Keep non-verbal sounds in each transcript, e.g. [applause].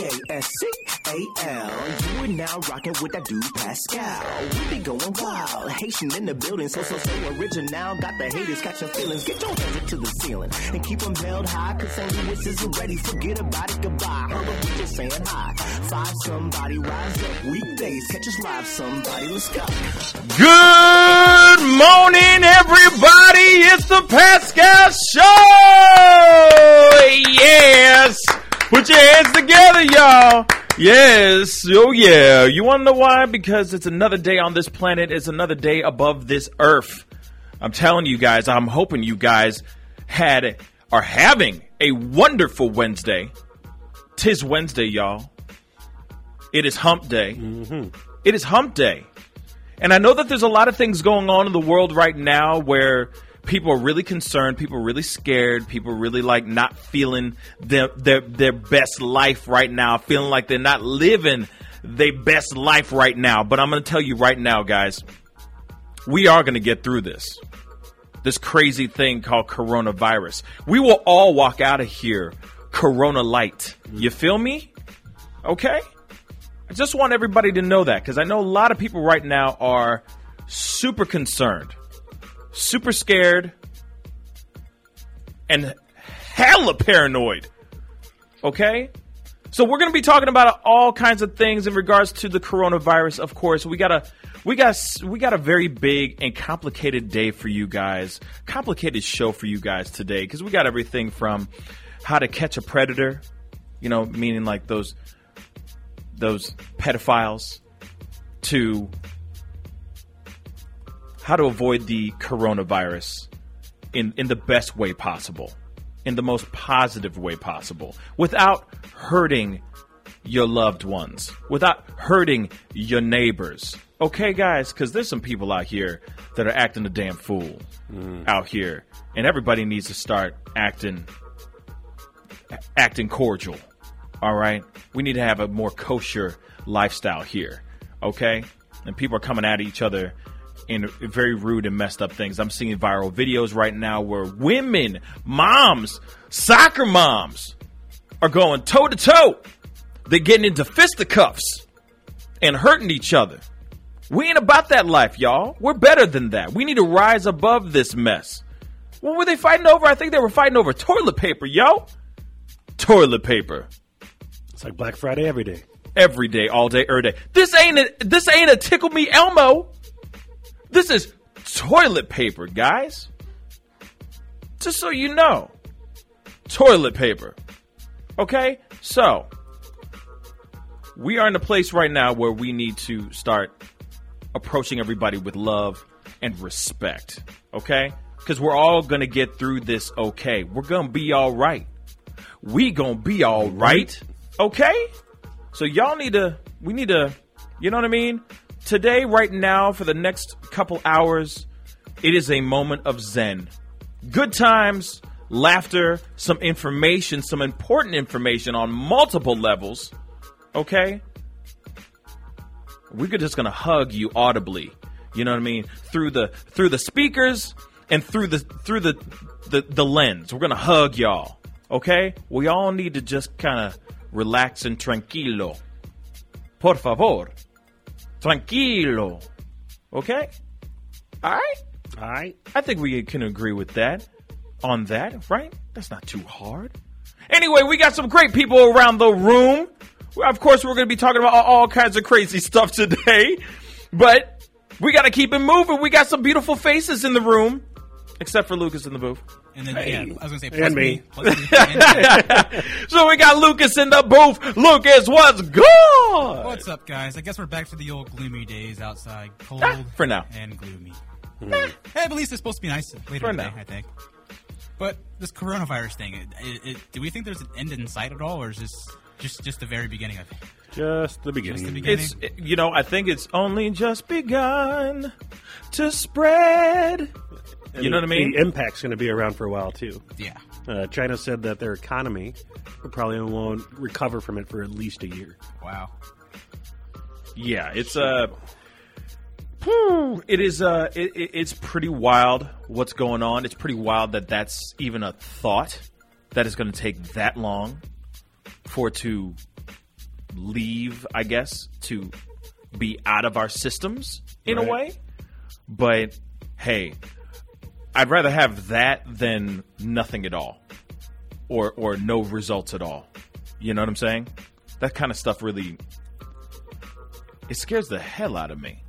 P-A-S-C-A-L. You are now rocking with that dude Pascal. We be going wild. Haitian in the building, so so so original. Got the haters catching feelings. Get your hands up to the ceiling and keep them held high. Cause St. Louis isn't ready. Forget about it, goodbye. Herbert, we just saying hi. Five somebody rise up. Weekdays, catch us live. Somebody, let's go. Good morning, everybody. It's the Pascal Show. Yes. Put your hands together, y'all. Yes. Oh, yeah. You want to know why? Because it's another day on this planet. It's another day above this earth. I'm telling you guys, I'm hoping you guys had, are having a wonderful Wednesday. Tis Wednesday, y'all. It is hump day. Mm-hmm. It is hump day. And I know that there's a lot of things going on in the world right now where people are really concerned, people are really scared, people are really like not feeling their their their best life right now, feeling like they're not living their best life right now. But I'm going to tell you right now, guys, we are going to get through this. This crazy thing called coronavirus. We will all walk out of here corona light. You feel me? Okay? I just want everybody to know that because I know a lot of people right now are super concerned, super scared, and hella paranoid. Okay? So we're going to be talking about all kinds of things in regards to the coronavirus. Of course, we got a we got we got a very big and complicated day for you guys. Complicated show for you guys today because we got everything from how to catch a predator, you know, meaning like those those pedophiles to how to avoid the coronavirus in, in the best way possible, in the most positive way possible, without hurting your loved ones, without hurting your neighbors. Okay, guys, because there's some people out here that are acting a damn fool mm. out here, and everybody needs to start acting acting cordial. All right, we need to have a more kosher lifestyle here. Okay, and people are coming at each other in very rude and messed up things. I'm seeing viral videos right now where women, moms, soccer moms are going toe to toe. They're getting into fisticuffs and hurting each other. We ain't about that life, y'all. We're better than that. We need to rise above this mess. What were they fighting over? I think they were fighting over toilet paper, yo. Toilet paper. It's like Black Friday every day. Every day, all day, every day. This ain't a this ain't a tickle me Elmo. This is toilet paper, guys. Just so you know. Toilet paper. Okay? So, we are in a place right now where we need to start approaching everybody with love and respect. Okay? Because we're all going to get through this okay. We're going to be all right. We going to be all right. Okay? So, y'all need to, we need to, you know what I mean? Today, right now, for the next couple hours, it is a moment of zen. Good times, laughter, some information, some important information on multiple levels. Okay? We're just gonna hug you audibly. You know what I mean? Through the through the speakers and through the through the the, the lens. We're gonna hug y'all. Okay? We all need to just kind of relax and tranquilo. Por favor. Tranquilo. Okay? All right? All right. I think we can agree with that. On that, right? That's not too hard. Anyway, we got some great people around the room. Of course, we're going to be talking about all, kinds of crazy [laughs] stuff today, but we got to keep it moving. We got some beautiful faces in the room, except for Lucas in the booth. And then, Hey. yeah, I was gonna say, And me. me. Plus me and- [laughs] So we got Lucas in the booth. Lucas, what's good? What's up, guys? I guess we're back to the old gloomy days outside, cold Ah, for now. and gloomy. Hey, at least it's supposed to be nice later For today, now. I think. But this coronavirus thing, it, it, it, do we think there's an end in sight at all, or is this just just the very beginning of it? Just the beginning. Just the beginning. It's you know I think it's only just begun to spread. And You know what I mean? The impact's going to be around for a while too. Yeah. Uh, China said that their economy probably won't recover from it for at least a year. Wow. Yeah, it's uh it is uh it, it- it's pretty wild what's going on. It's pretty wild that that's even a thought that is going to take that long for it to leave, I guess, to be out of our systems in a way. But hey, I'd rather have that than nothing at all, or or no results at all. You know what I'm saying? That kind of stuff really it scares the hell out of me.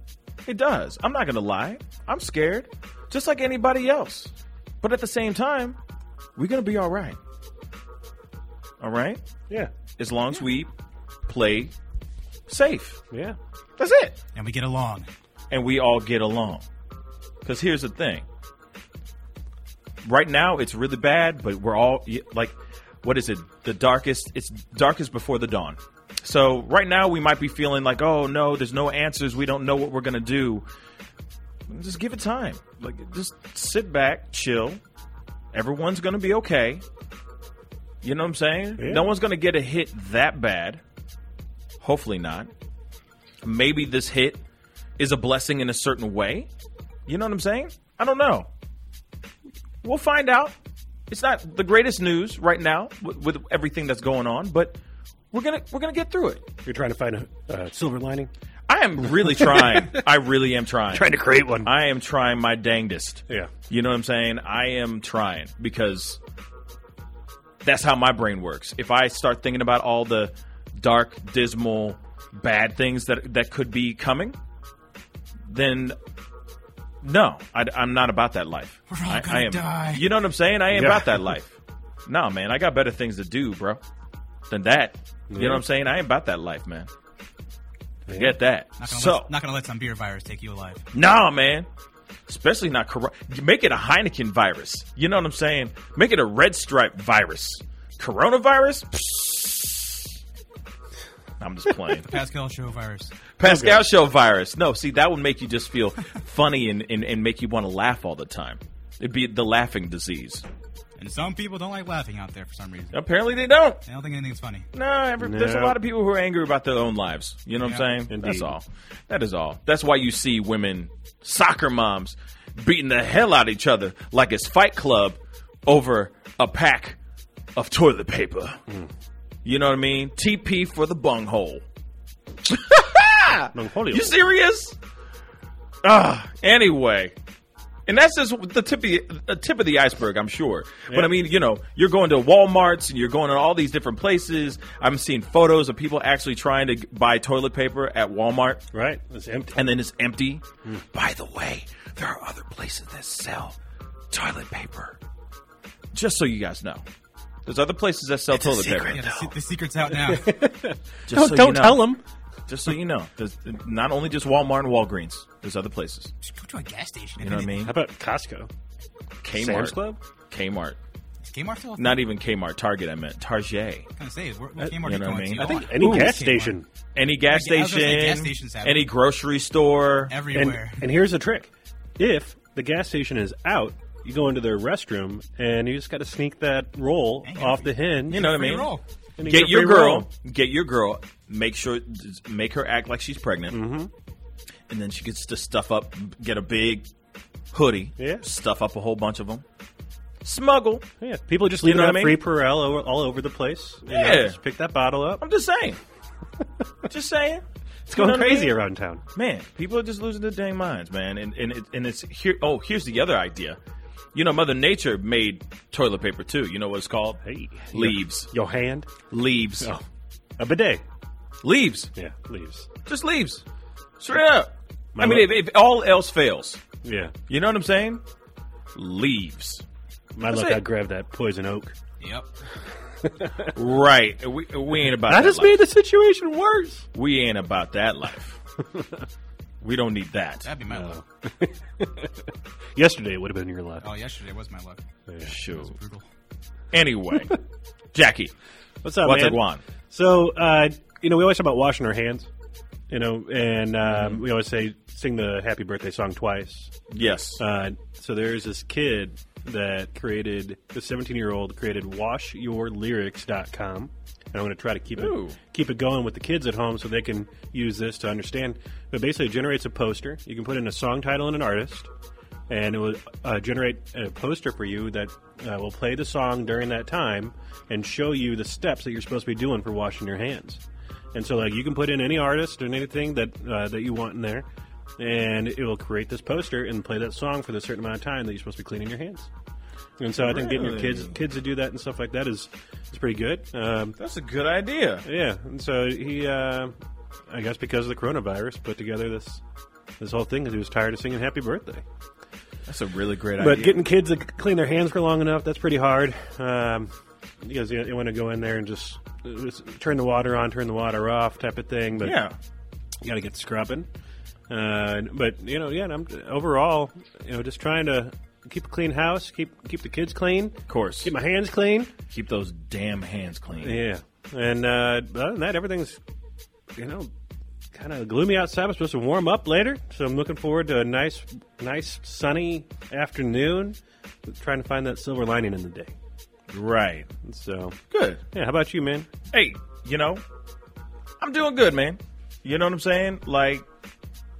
It does. I'm not gonna lie. I'm scared, just like anybody else. But at the same time, we're gonna be all right. All right, Yeah. as long as we play safe. Yeah. That's it and we get along. and we all get along. Because here's the thing. Right now, it's really bad, but we're all like, what is it? The darkest. It's darkest before the dawn. So right now, we might be feeling like, oh no, there's no answers. We don't know what we're gonna do. Just give it time. Like, just sit back, chill. Everyone's gonna be okay. You know what I'm saying? Yeah. No one's gonna get a hit that bad. Hopefully not. Maybe this hit is a blessing in a certain way. You know what I'm saying? I don't know. We'll find out. It's not the greatest news right now with, with everything that's going on, but we're gonna we're gonna get through it. You're trying to find a uh, silver lining? I am really trying. [laughs] I really am trying. Trying to create one. I am trying my dangest. yeah. You know what I'm saying? I am trying because that's how my brain works. If I start thinking about all the dark, dismal, bad things that that could be coming, then no, I, am not about that life. We're all I, gonna I am. die. You know what I'm saying? I ain't Yeah. about that life. [laughs] No, man, I got better things to do, bro, than that. You know what I'm saying? I ain't about that life, man. Forget that. Not gonna, So, let, not gonna let some beer virus take you alive. Nah, man. Especially not corona. Make it a Heineken virus. You know what I'm saying? Make it a red stripe virus. Coronavirus? [laughs] Psst. I'm just playing. Pascal show virus. Pascal show virus. No, see, that would make you just feel [laughs] funny and, and, and make you want to laugh all the time. It'd be the laughing disease. And some people don't like laughing out there for some reason. Apparently they don't. They don't think anything's funny. No, every, there's a lot of people who are angry about their own lives. You know what I'm saying? indeed. That's all. That is all. That's why you see women, soccer moms, beating the hell out of each other like it's Fight Club over a pack of toilet paper. Hmm. You know what I mean? TP for the bunghole. [laughs] Mongolia. You serious? Ah, anyway. And that's just the tip of the, the tip of the iceberg, I'm sure. But I mean, you know, you're going to Walmart's and you're going to all these different places. I'm seeing photos of people actually trying to buy toilet paper at Walmart, Right. It's empty. and then it's empty. By the way, there are other places that sell toilet paper. Just so you guys know, there's other places that sell toilet paper. Yeah, the, se- the secret's out now. [laughs] [laughs] Just Don't, so don't you know. tell them. Just so you know, there's not only just Walmart and Walgreens. There's other places. Just go to a gas station. You know what I mean? How about Costco? Kmart. Sam's Club? Kmart. Is Kmart still? Not even Kmart. Target. I meant Target. I'm gonna say, what, what uh, Kmart you know what I going mean? to? I think any ooh, gas Kmart. Any gas I was gonna say, station. gas stations have any grocery store. And, everywhere. and here's the trick. If the gas station is out, you go into their restroom and you just got to sneak that roll Hang on. off the hinge. You know what I Free mean? roll. Get your girl. roll. Get your girl. Make sure. Make her act like she's pregnant. Mm-hmm. And then she gets to stuff up. Get a big hoodie. Yeah. Stuff up a whole bunch of them. Smuggle. Yeah, people just You know that I mean? free Perel over, all over the place. You know, Yeah. just pick that bottle up. I'm just saying. [laughs] just saying. It's going You know what I crazy mean? around town. Man, people are just losing their dang minds, man. And and it, and it's here. Oh, here's the other idea. You know, Mother Nature made toilet paper too. You know what it's called? Hey, Leaves. Your hand. Leaves. Oh, a bidet. Leaves. Yeah, leaves. Just leaves. Straight up. My I mean, if, if all else fails, Yeah, you know what I'm saying? Leaves. my That's luck. it. I grabbed that poison oak. Yep. [laughs] Right. We, we ain't about That that. just life. made the situation worse. We ain't about that life. [laughs] we don't need that. That'd be my No. luck. [laughs] Yesterday it would have been your luck. Oh, yesterday was my luck. Shoot. Brutal. Anyway, [laughs] Jackie, What's up, what's man? it want? So, uh, you know, we always talk about washing our hands. You know, and um, Mm-hmm. we always say sing the happy birthday song twice. Yes. Uh, so there's this kid that created the 17 year old created washyourlyrics.com and I'm going to try to keep Ooh. it keep it going with the kids at home so they can use this to understand. But basically, it generates a poster. You can put in a song title and an artist, and it will uh, generate a poster for you that uh, will play the song during that time and show you the steps that you're supposed to be doing for washing your hands. And so, like, you can put in any artist and anything that uh, that you want in there, and it will create this poster and play that song for the certain amount of time that you're supposed to be cleaning your hands. And so, I think getting your kids kids to do that and stuff like that is is pretty good. Um, That's a good idea. yeah, and so he, uh, I guess, because of the coronavirus, put together this this whole thing because he was tired of singing "Happy Birthday." That's a really great idea. But getting kids to clean their hands for long enough, that's pretty hard. Um, because you, you want to go in there and just, just turn the water on, turn the water off type of thing. But yeah. you got to get scrubbing. Uh, but, you know, yeah, I'm, overall, you know, just trying to keep a clean house, keep keep the kids clean, Of course. keep my hands clean. Keep those damn hands clean. Yeah. And uh, other than that, everything's, you know, kind of gloomy outside. It's supposed to warm up later, so I'm looking forward to a nice, nice sunny afternoon. Trying to find that silver lining in the day. Right. So, Good. yeah. How about you, man? Hey, you know, I'm doing good, man. You know what I'm saying? Like,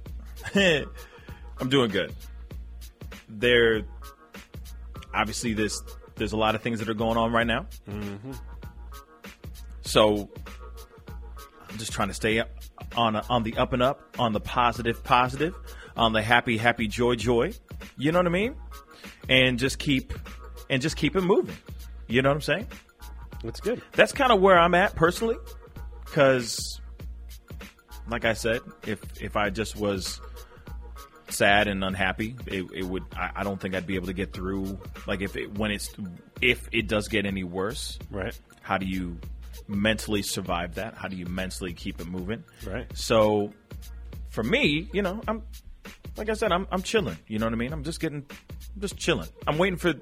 [laughs] I'm doing good. There, obviously, this there's a lot of things that are going on right now. Mm-hmm. So, I'm just trying to stay up on on the up and up, on the positive, positive, on the happy, happy, joy, joy. You know what I mean? And just keep and just keep it moving. You know what I'm saying? That's good. that's kind of where I'm at personally, because, like I said, if if I just was sad and unhappy, it, it would. I, I don't think I'd be able to get through. Like if it when it's if it does get any worse, Right. how do you mentally survive that? How do you mentally keep it moving? Right. So, for me, you know, I'm like I said, I'm I'm chilling. You know what I mean? I'm just getting, I'm just chilling. I'm waiting for.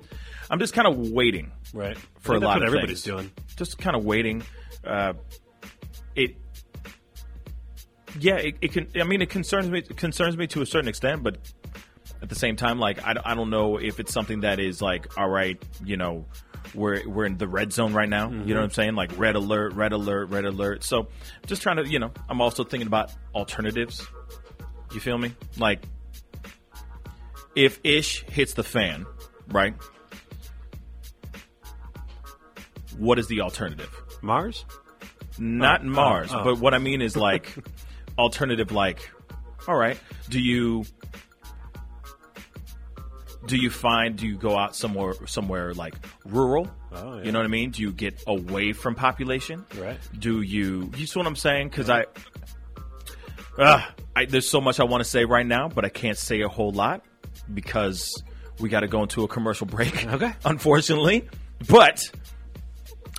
I'm just kind of waiting Right. for a lot of what everybody's things. doing. Just kind of waiting. Uh, it, yeah, it, it can. I mean, it concerns me. It concerns me to a certain extent, but at the same time, like I, don't- I don't know if it's something that is like, all right, you know, we're we're in the red zone right now. You know mm-hmm. what I'm saying? Like red alert, red alert, red alert. So just trying to, you know, I'm also thinking about alternatives. You feel me? Like if ish hits the fan, right? What is the alternative? Mars. Not oh, Mars, oh, oh. but what I mean is like [laughs] alternative. Like, all right, do you do you find do you go out somewhere somewhere like rural? Oh, yeah. You know what I mean? Do you get away from population? Right. Do you? You see what I'm saying? Because I, uh, I there's so much I want to say right now, but I can't say a whole lot because we got to go into a commercial break. Okay. [laughs] Unfortunately, but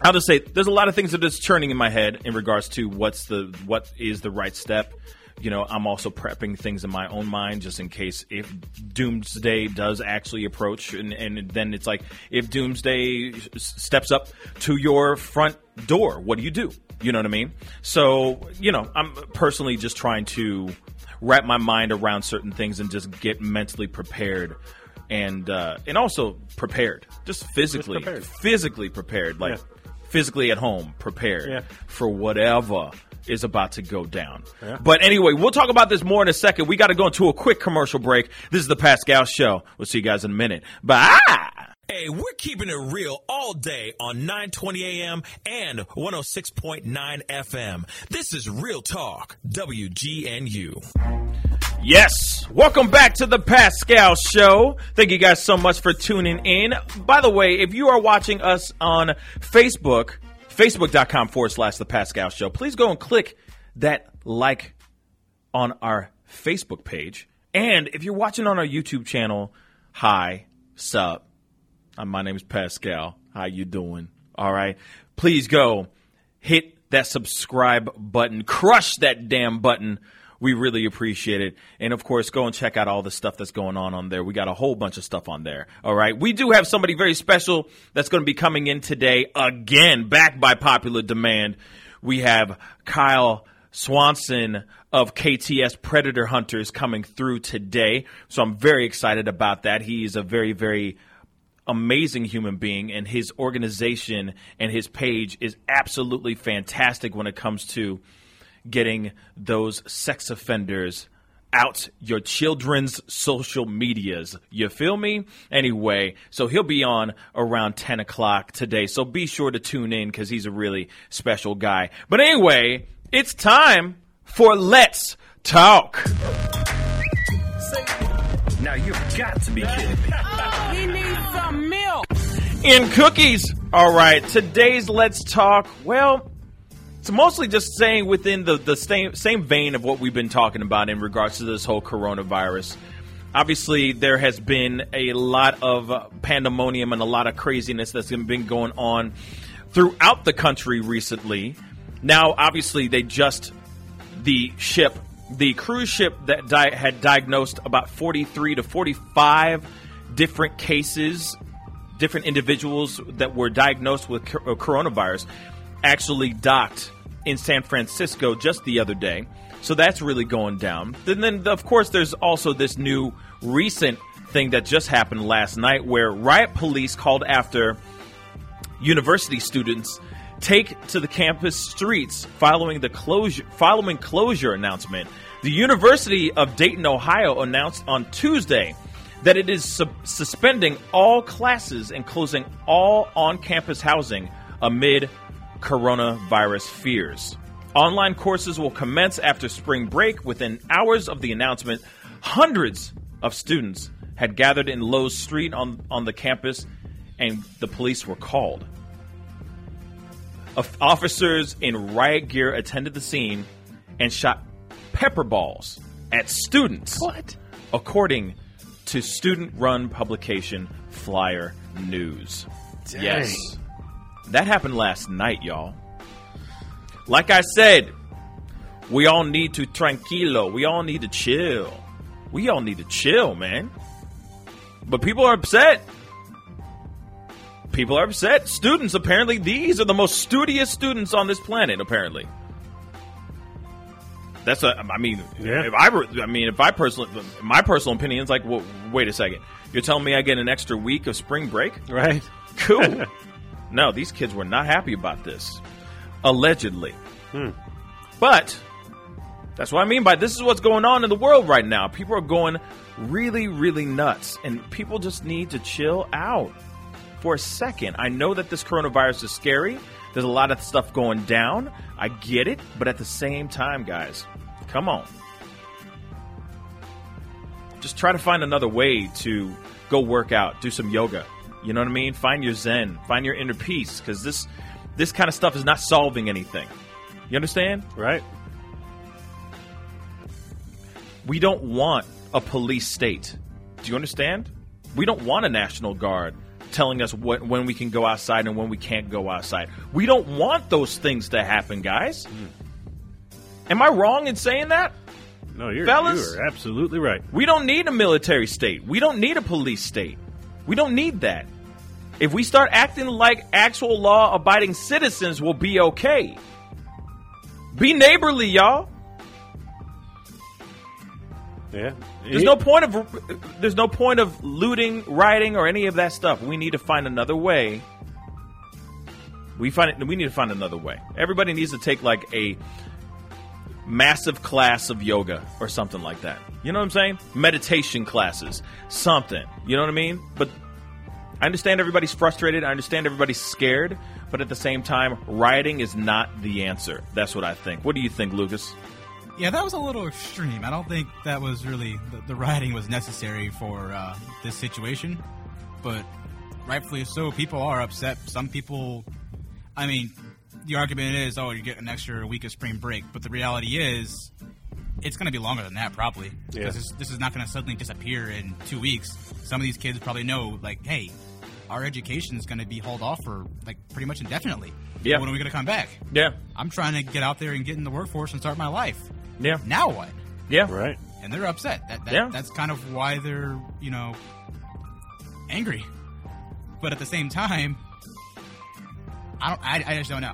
I'll just say there's a lot of things that is churning in my head in regards to what's the what is the right step. You know, I'm also prepping things in my own mind just in case if doomsday does actually approach, and, and then it's like if doomsday s- steps up to your front door, what do you do? You know what I mean? So, you know, I'm personally just trying to wrap my mind around certain things and just get mentally prepared and uh, and also prepared, just physically, prepared. physically prepared, like Yeah. Physically at home, prepared Yeah. for whatever is about to go down. Yeah. But anyway, we'll talk about this more in a second. We got to go into a quick commercial break. This is the Pascal Show. We'll see you guys in a minute. Bye. Hey, we're keeping it real all day on 920 AM and 106.9 FM. This is Real Talk, WGNU. Yes. Welcome back to the Pascal Show. Thank you guys so much for tuning in. By the way, if you are watching us on Facebook, facebook.com forward slash the Pascal Show, please go and click that like on our Facebook page. And if you're watching on our YouTube channel, hi, sup. Uh, my name is Pascal. How you doing? All right. Please go hit that subscribe button. Crush that damn button. We really appreciate it. And of course, go and check out all the stuff that's going on on there. We got a whole bunch of stuff on there. All right. We do have somebody very special that's going to be coming in today again, backed by popular demand. We have Kyle Swanson of KTS Predator Hunters coming through today. So I'm very excited about that. He's a very, very amazing human being, and his organization and his page is absolutely fantastic when it comes to getting those sex offenders out your children's social medias. You feel me? Anyway, so he'll be on around 10 o'clock today. So be sure to tune in because he's a really special guy. But anyway, It's time for Let's Talk. Now you've got to be kidding me. Oh, he needs some milk. In cookies. All right, today's Let's Talk. Well, it's mostly just saying within the, the same, same vein of what we've been talking about in regards to this whole coronavirus. Obviously, there has been a lot of pandemonium and a lot of craziness that's been going on throughout the country recently. Now, obviously, they just the ship, the cruise ship that di- had diagnosed about 43 to 45 different cases, different individuals that were diagnosed with coronavirus, actually docked in San Francisco just the other day. So that's really going down. And then, of course, there's also this new recent thing that just happened last night where riot police called after university students take to the campus streets following the closure following closure announcement. The University of Dayton, Ohio announced on Tuesday that it is su- suspending all classes and closing all on-campus housing amid coronavirus fears. Online courses will commence after spring break within hours of the announcement. Hundreds of students had gathered in Lowe's Street on, on the campus and the police were called. Officers in riot gear attended the scene and shot pepper balls at students. What? According to student run publication Flyer News. Yes. That happened last night, y'all. Like I said, we all need to tranquilo. We all need to chill. We all need to chill, man. But people are upset. People are upset. Students, apparently, these are the most studious students on this planet, apparently. That's a, I mean, Yeah. if I, I mean, if I personally, my personal opinion is like, well, wait a second. You're telling me I get an extra week of spring break? Right? Cool. [laughs] no, these kids were not happy about this. Allegedly. But that's what I mean by this is what's going on in the world right now. People are going really, really nuts, and people just need to chill out for a second. I know that this coronavirus is scary. There's a lot of stuff going down. I get it, but at the same time, guys, come on. Just try to find another way to go work out, do some yoga. You know what I mean? Find your zen, find your inner peace because this this kind of stuff is not solving anything. You understand? Right? We don't want a police state. Do you understand? We don't want a national guard telling us what, when we can go outside and when we can't go outside. We don't want those things to happen, guys. Hmm. Am I wrong in saying that? No, you're, Fellas? you're absolutely right. We don't need a military state. We don't need a police state. We don't need that. If we start acting like actual law abiding citizens, we'll be okay. Be neighborly, y'all. Yeah. There's no point of there's no point of looting, rioting, or any of that stuff. We need to find another way. We find it. We need to find another way. Everybody needs to take like a massive class of yoga or something like that. You know what I'm saying? Meditation classes, something. You know what I mean? But I understand everybody's frustrated. I understand everybody's scared. But at the same time, rioting is not the answer. That's what I think. What do you think, Lucas? Yeah, that was a little extreme. I don't think that was really the, the rioting was necessary for uh, this situation, but rightfully so. People are upset. Some people, I mean, the argument is, oh, you get an extra week of spring break, but the reality is, it's going to be longer than that probably Yeah. because this, this is not going to suddenly disappear in two weeks. Some of these kids probably know, like, hey, our education is going to be hauled off for like pretty much indefinitely. Yeah. When are we going to come back? Yeah. I'm trying to get out there and get in the workforce and start my life. Yeah. Now what? Yeah. Right. and they're upset. That, that Yeah. that's kind of why they're you know angry. But at the same time, I don't. I, I just don't know.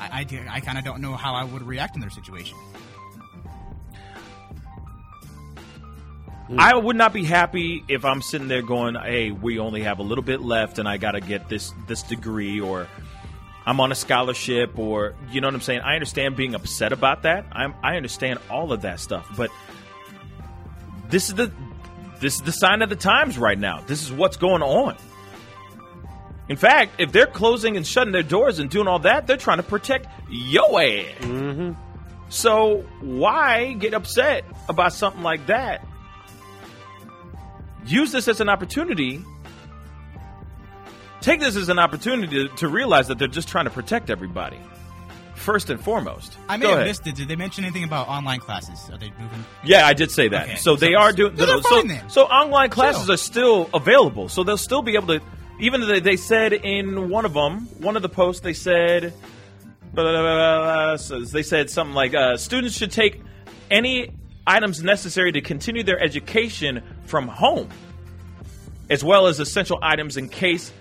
I I, I kind of don't know how I would react in their situation. I would not be happy if I'm sitting there going, "Hey, we only have a little bit left, and I got to get this this degree, or I'm on a scholarship, or you know what I'm saying." I understand being upset about that. I'm I understand all of that stuff, but this is the this is the sign of the times right now. This is what's going on. In fact, if they're closing and shutting their doors and doing all that, they're trying to protect your ass. Mm-hmm. So why get upset about something like that? Use this as an opportunity. Take this as an opportunity to, to realize that they're just trying to protect everybody. First and foremost. I may Go have ahead. missed it. Did they mention anything about online classes? Are they moving? Yeah, I did say that. Okay. So they So- are doing. they're so, fine then. so online classes Chill. are still available. So they'll still be able to. Even though they, they said in one of them, one of the posts, they said, blah, blah, blah, blah, blah, so they said something like, uh, students should take any items necessary to continue their education from home, as well as essential items in case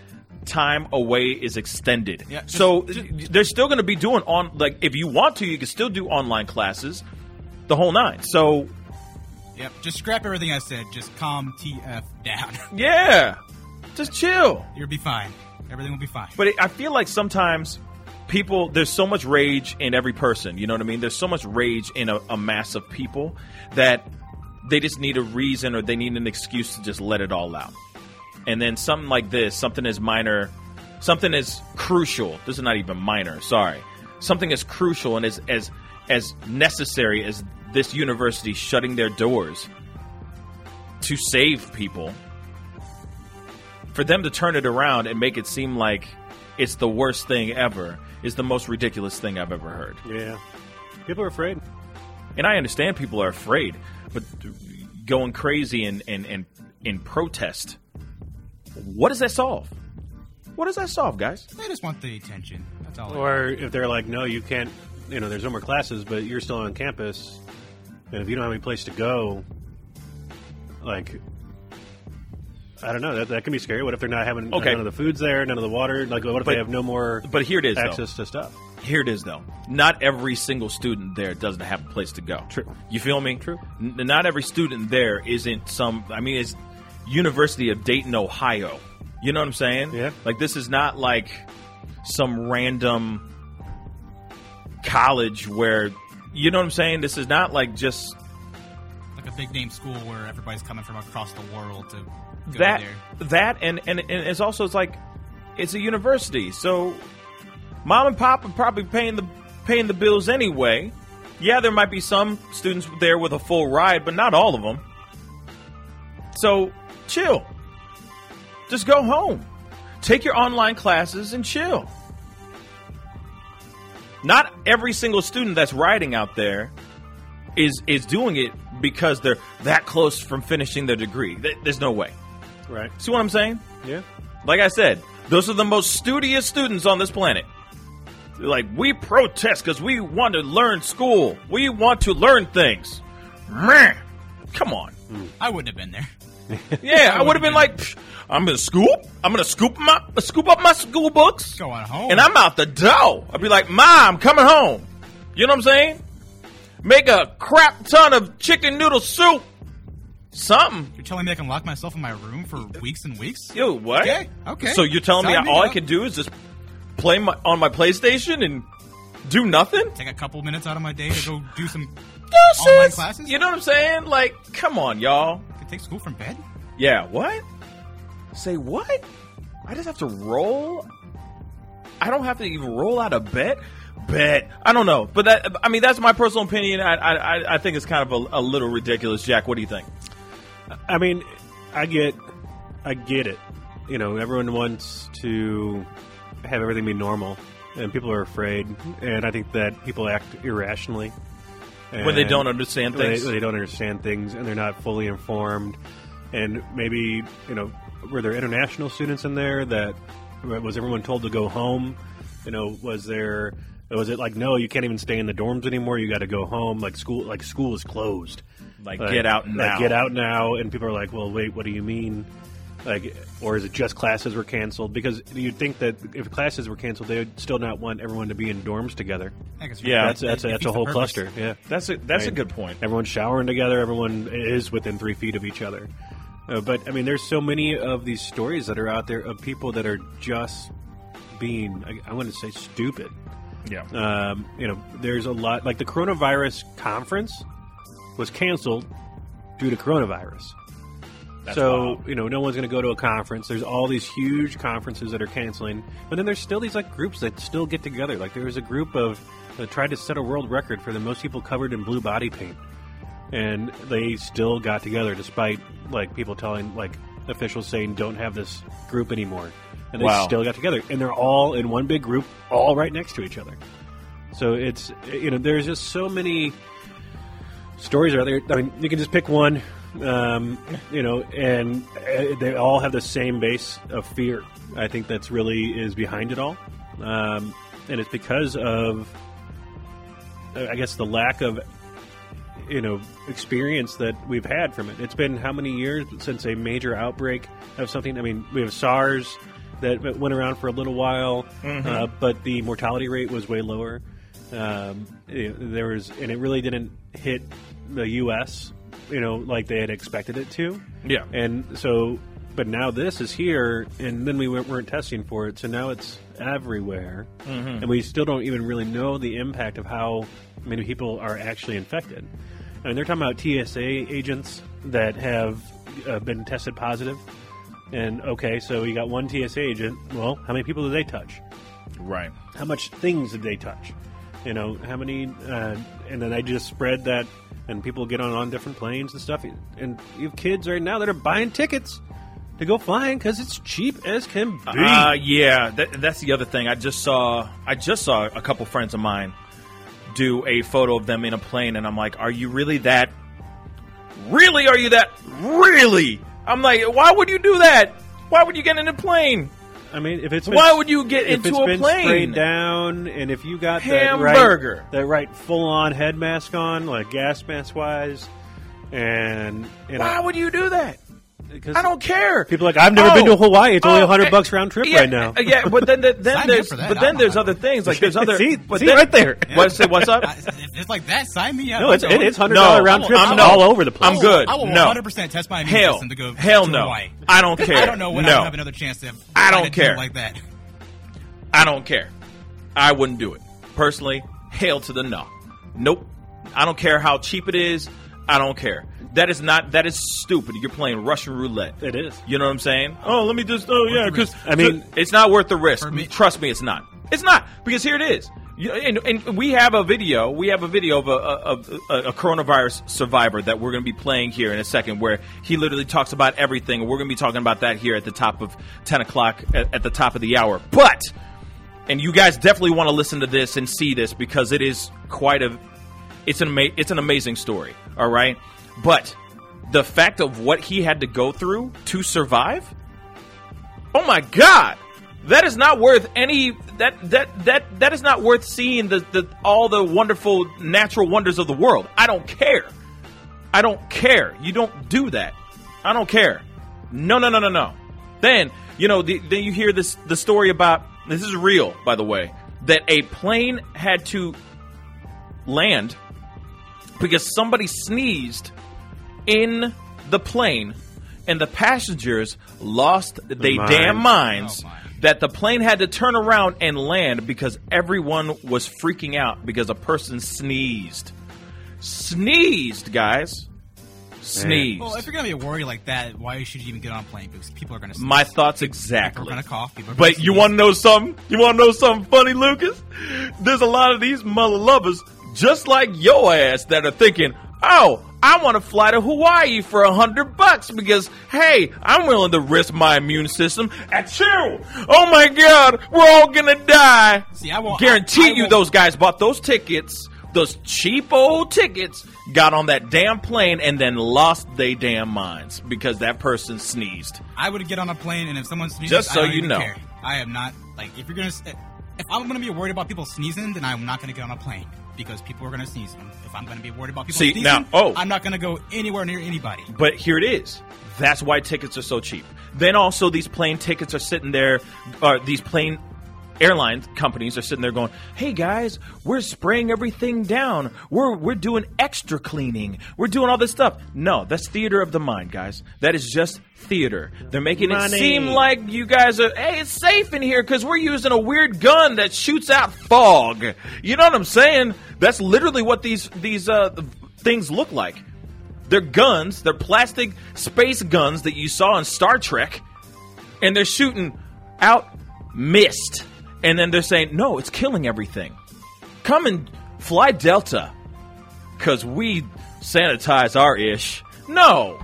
time away is extended. Yeah, just- so just- they're still going to be doing on like if you want to, you can still do online classes, the whole nine. So Yep. Just scrap everything I said. Just calm TF down. [laughs] yeah, just chill. You'll be fine. Everything will be fine. But it, I feel like sometimes people, there's so much rage in every person. You know what I mean? There's so much rage in a, a mass of people that they just need a reason or they need an excuse to just let it all out. And then something like this, something as minor, something as crucial. This is not even minor. Sorry, something as crucial and as as as necessary as this university shutting their doors to save people for them to turn it around and make it seem like it's the worst thing ever is the most ridiculous thing I've ever heard. Yeah. People are afraid. And I understand people are afraid, but going crazy and and and in protest, what does that solve? What does that solve, guys? They just want the attention. That's all. Or if they're like, no, you can't, you know, there's no more classes, but you're still on campus, and if you don't have any place to go, like, I don't know, that, that can be scary. What if they're not having Okay. none of the food's there, none of the water? Like, what if But- they have no more But here it is, though. access to stuff? Here it is, though. Not every single student there doesn't have a place to go. True. You feel me? True. N- not every student there isn't some. I mean, it's University of Dayton, Ohio. You know what I'm saying? Yeah. Like this is not like some random college where. You know what I'm saying? This is not like just big name school where everybody's coming from across the world to go that there. that and, and and it's also it's like it's a university. So mom and pop are probably paying the paying the bills anyway. Yeah there might be some students there with a full ride but not all of them so chill. Just go home. Take your online classes and chill. Not every single student that's riding out there is is doing it because they're that close from finishing their degree there's no way Right. See what I'm saying? Yeah. Like I said, those are the most studious students on this planet. They're like, we protest because we want to learn school. We want to learn things. Man, come on. I wouldn't have been there. [laughs] Yeah, I would have been like, "Psh, I'm gonna scoop. I'm gonna scoop my scoop up my school books, Going home. and I'm out the door. I'd be like, Ma, I'm coming home. You know what I'm saying? Make a crap ton of chicken noodle soup. Something. You're telling me I can lock myself in my room for weeks and weeks? Yo, what? Okay, okay. So you're telling me Sign all I up. can do is just play my, on my PlayStation and do nothing? Take a couple minutes out of my day to go do some [laughs] online classes? You know what I'm saying? Like, come on, y'all. Can take school from bed? Yeah, what? Say what? I just have to roll? I don't have to even roll out of bed? Bet. I don't know. But that, I mean, that's my personal opinion. I, I, I- think it's kind of a, a little ridiculous. Jack, what do you think? I mean, I get, I get it. You know, everyone wants to have everything be normal, and people are afraid. And I think that people act irrationally When they don't understand when they- things. they don't understand things, and they're not fully informed. And maybe you know, were there international students in there that was everyone told to go home? You know, was there? Was it like no, you can't even stay in the dorms anymore? You got to go home. Like school, like school is closed. Like, get out like, now. get out now. And people are like, well, wait, what do you mean? Like, or is it just classes were canceled? Because you'd think that if classes were canceled, they would still not want everyone to be in dorms together. I guess Yeah. That's that's a, that's a whole purpose. cluster. Yeah, That's a, that's a good point. Everyone's showering together. Everyone is within three feet of each other. Uh, but I mean, there's so many of these stories that are out there of people that are just being, I, I want to say, stupid. Yeah. Um, you know, there's a lot like the coronavirus conference was canceled due to coronavirus. That's so wild. you know, no one's going to go to a conference. There's all these huge conferences that are canceling, but then there's still these like groups that still get together. Like there was a group of that tried to set a world record for the most people covered in blue body paint, and they still got together despite like people telling like officials saying don't have this group anymore, and they Wow. still got together, and they're all in one big group, all right next to each other. So it's you know there's just so many stories out there. I mean, you can just pick one, um, you know, and uh, they all have the same base of fear. I think that's really is behind it all, um, and it's because of, I guess, the lack of, you know, experience that we've had from it. It's been how many years since a major outbreak of something? I mean, we have SARS that went around for a little while, uh, but the mortality rate was way lower. Um, it- there was, and it really didn't hit the U.S. You know, like they had expected it to. Yeah. And so, but now this is here, and then we weren't, weren't testing for it, so now it's everywhere, and we still don't even really know the impact of how many people are actually infected. I mean, they're talking about TSA agents that have uh, been tested positive. And okay, so you got one TSA agent. Well, how many people did they touch? Right. how much things did they touch? You know, how many, uh, and then they just spread that, and people get on on different planes and stuff. And you have kids right now that are buying tickets to go flying because it's cheap as can be. Uh, yeah, that, that's the other thing. I just saw I just saw a couple friends of mine do a photo of them in a plane, and I'm like, "Are you really that? Really? Are you that? Really?" I'm like, "Why would you do that? Why would you get in a plane? I mean, if it's been, Why would you get into a plane?" sprayed down, and if you got Hamburger. that right, that right full on head mask on, like gas mask wise, and know, Why would you do that? Because I don't care. People are like I've never Oh, been to Hawaii. It's only oh, a hundred eh, bucks round trip yeah, right now. uh, Yeah, but then then Sign me up there's that. but I then there's other things like there's [laughs] other See- but see then, right there. [laughs] What's what's up? I- it's like that, sign me up. No, it's it's hundred No, round I'm- I'm all no. over the place. I'm good. I will 100% test my immune Hell, system to go hell to no. Hawaii. I don't care. I don't know when No. I'll have another chance to. I don't care. like that. I don't care. I wouldn't do it. Personally, hail to the no. Nope. I don't care how cheap it is. I don't care. That is not that is stupid. You're playing Russian roulette. It is. You know what I'm saying? Oh, let me just oh yeah, because? I mean- it's not worth the risk. Me- Trust me, it's not. It's not because here it is. You, and, and we have a video. We have a video of a, of a, a coronavirus survivor that we're going to be playing here in a second, where he literally talks about everything. And we're going to be talking about that here at the top of ten o'clock at, at the top of the hour. But and you guys definitely want to listen to this and see this because it is quite a it's an ama- it's an amazing story all right? But the fact of what he had to go through to survive oh my god! That is not worth any that that that that is not worth seeing the, the all the wonderful natural wonders of the world. I don't care. I don't care. You don't do that. I don't care. No no no no no. Then you know the, then you hear this the story about this is real by the way that a plane had to land because somebody sneezed in the plane and the passengers lost their minds. damn minds Oh, that the plane had to turn around and land because everyone was freaking out because a person sneezed sneezed guys sneezed Well, if you're gonna be a worry like that, why should you even get on a plane? Because people are gonna. Sneeze. my thoughts People exactly are gonna cough. People are gonna But you want to know something? You want to know something funny, Lucas? There's a lot of these mother lovers, just like your ass, that are thinking, "Oh, I want to fly to Hawaii for a hundred bucks because, hey, I'm willing to risk my immune system." Achoo! Oh my God, we're all gonna die. See, I won't- guarantee I- I you, won't- those guys bought those tickets. Those cheap old tickets got on that damn plane and then lost their damn minds because that person sneezed. I would get on a plane, and if someone sneezes, Just so I don't you know. care. I am not like if you're gonna. If I'm gonna be worried about people sneezing, then I'm not gonna get on a plane because people are gonna sneeze. If I'm gonna be worried about people See, sneezing, now- oh. I'm not gonna go anywhere near anybody. But here it is. That's why tickets are so cheap. Then also these plane tickets are sitting there, or these plane airline companies are sitting there going, "Hey guys, we're spraying everything down. We're we're doing extra cleaning. We're doing all this stuff." No, that's theater of the mind, guys. That is just theater. They're making it seem like you guys are, "Hey, it's safe in here because we're using a weird gun that shoots out fog." You know what I'm saying? That's literally what these these uh, things look like They're guns. They're plastic space guns that you saw in Star Trek, and they're shooting out mist. And then they're saying, "No, it's killing everything. Come and fly Delta, cause we sanitize our ish." No,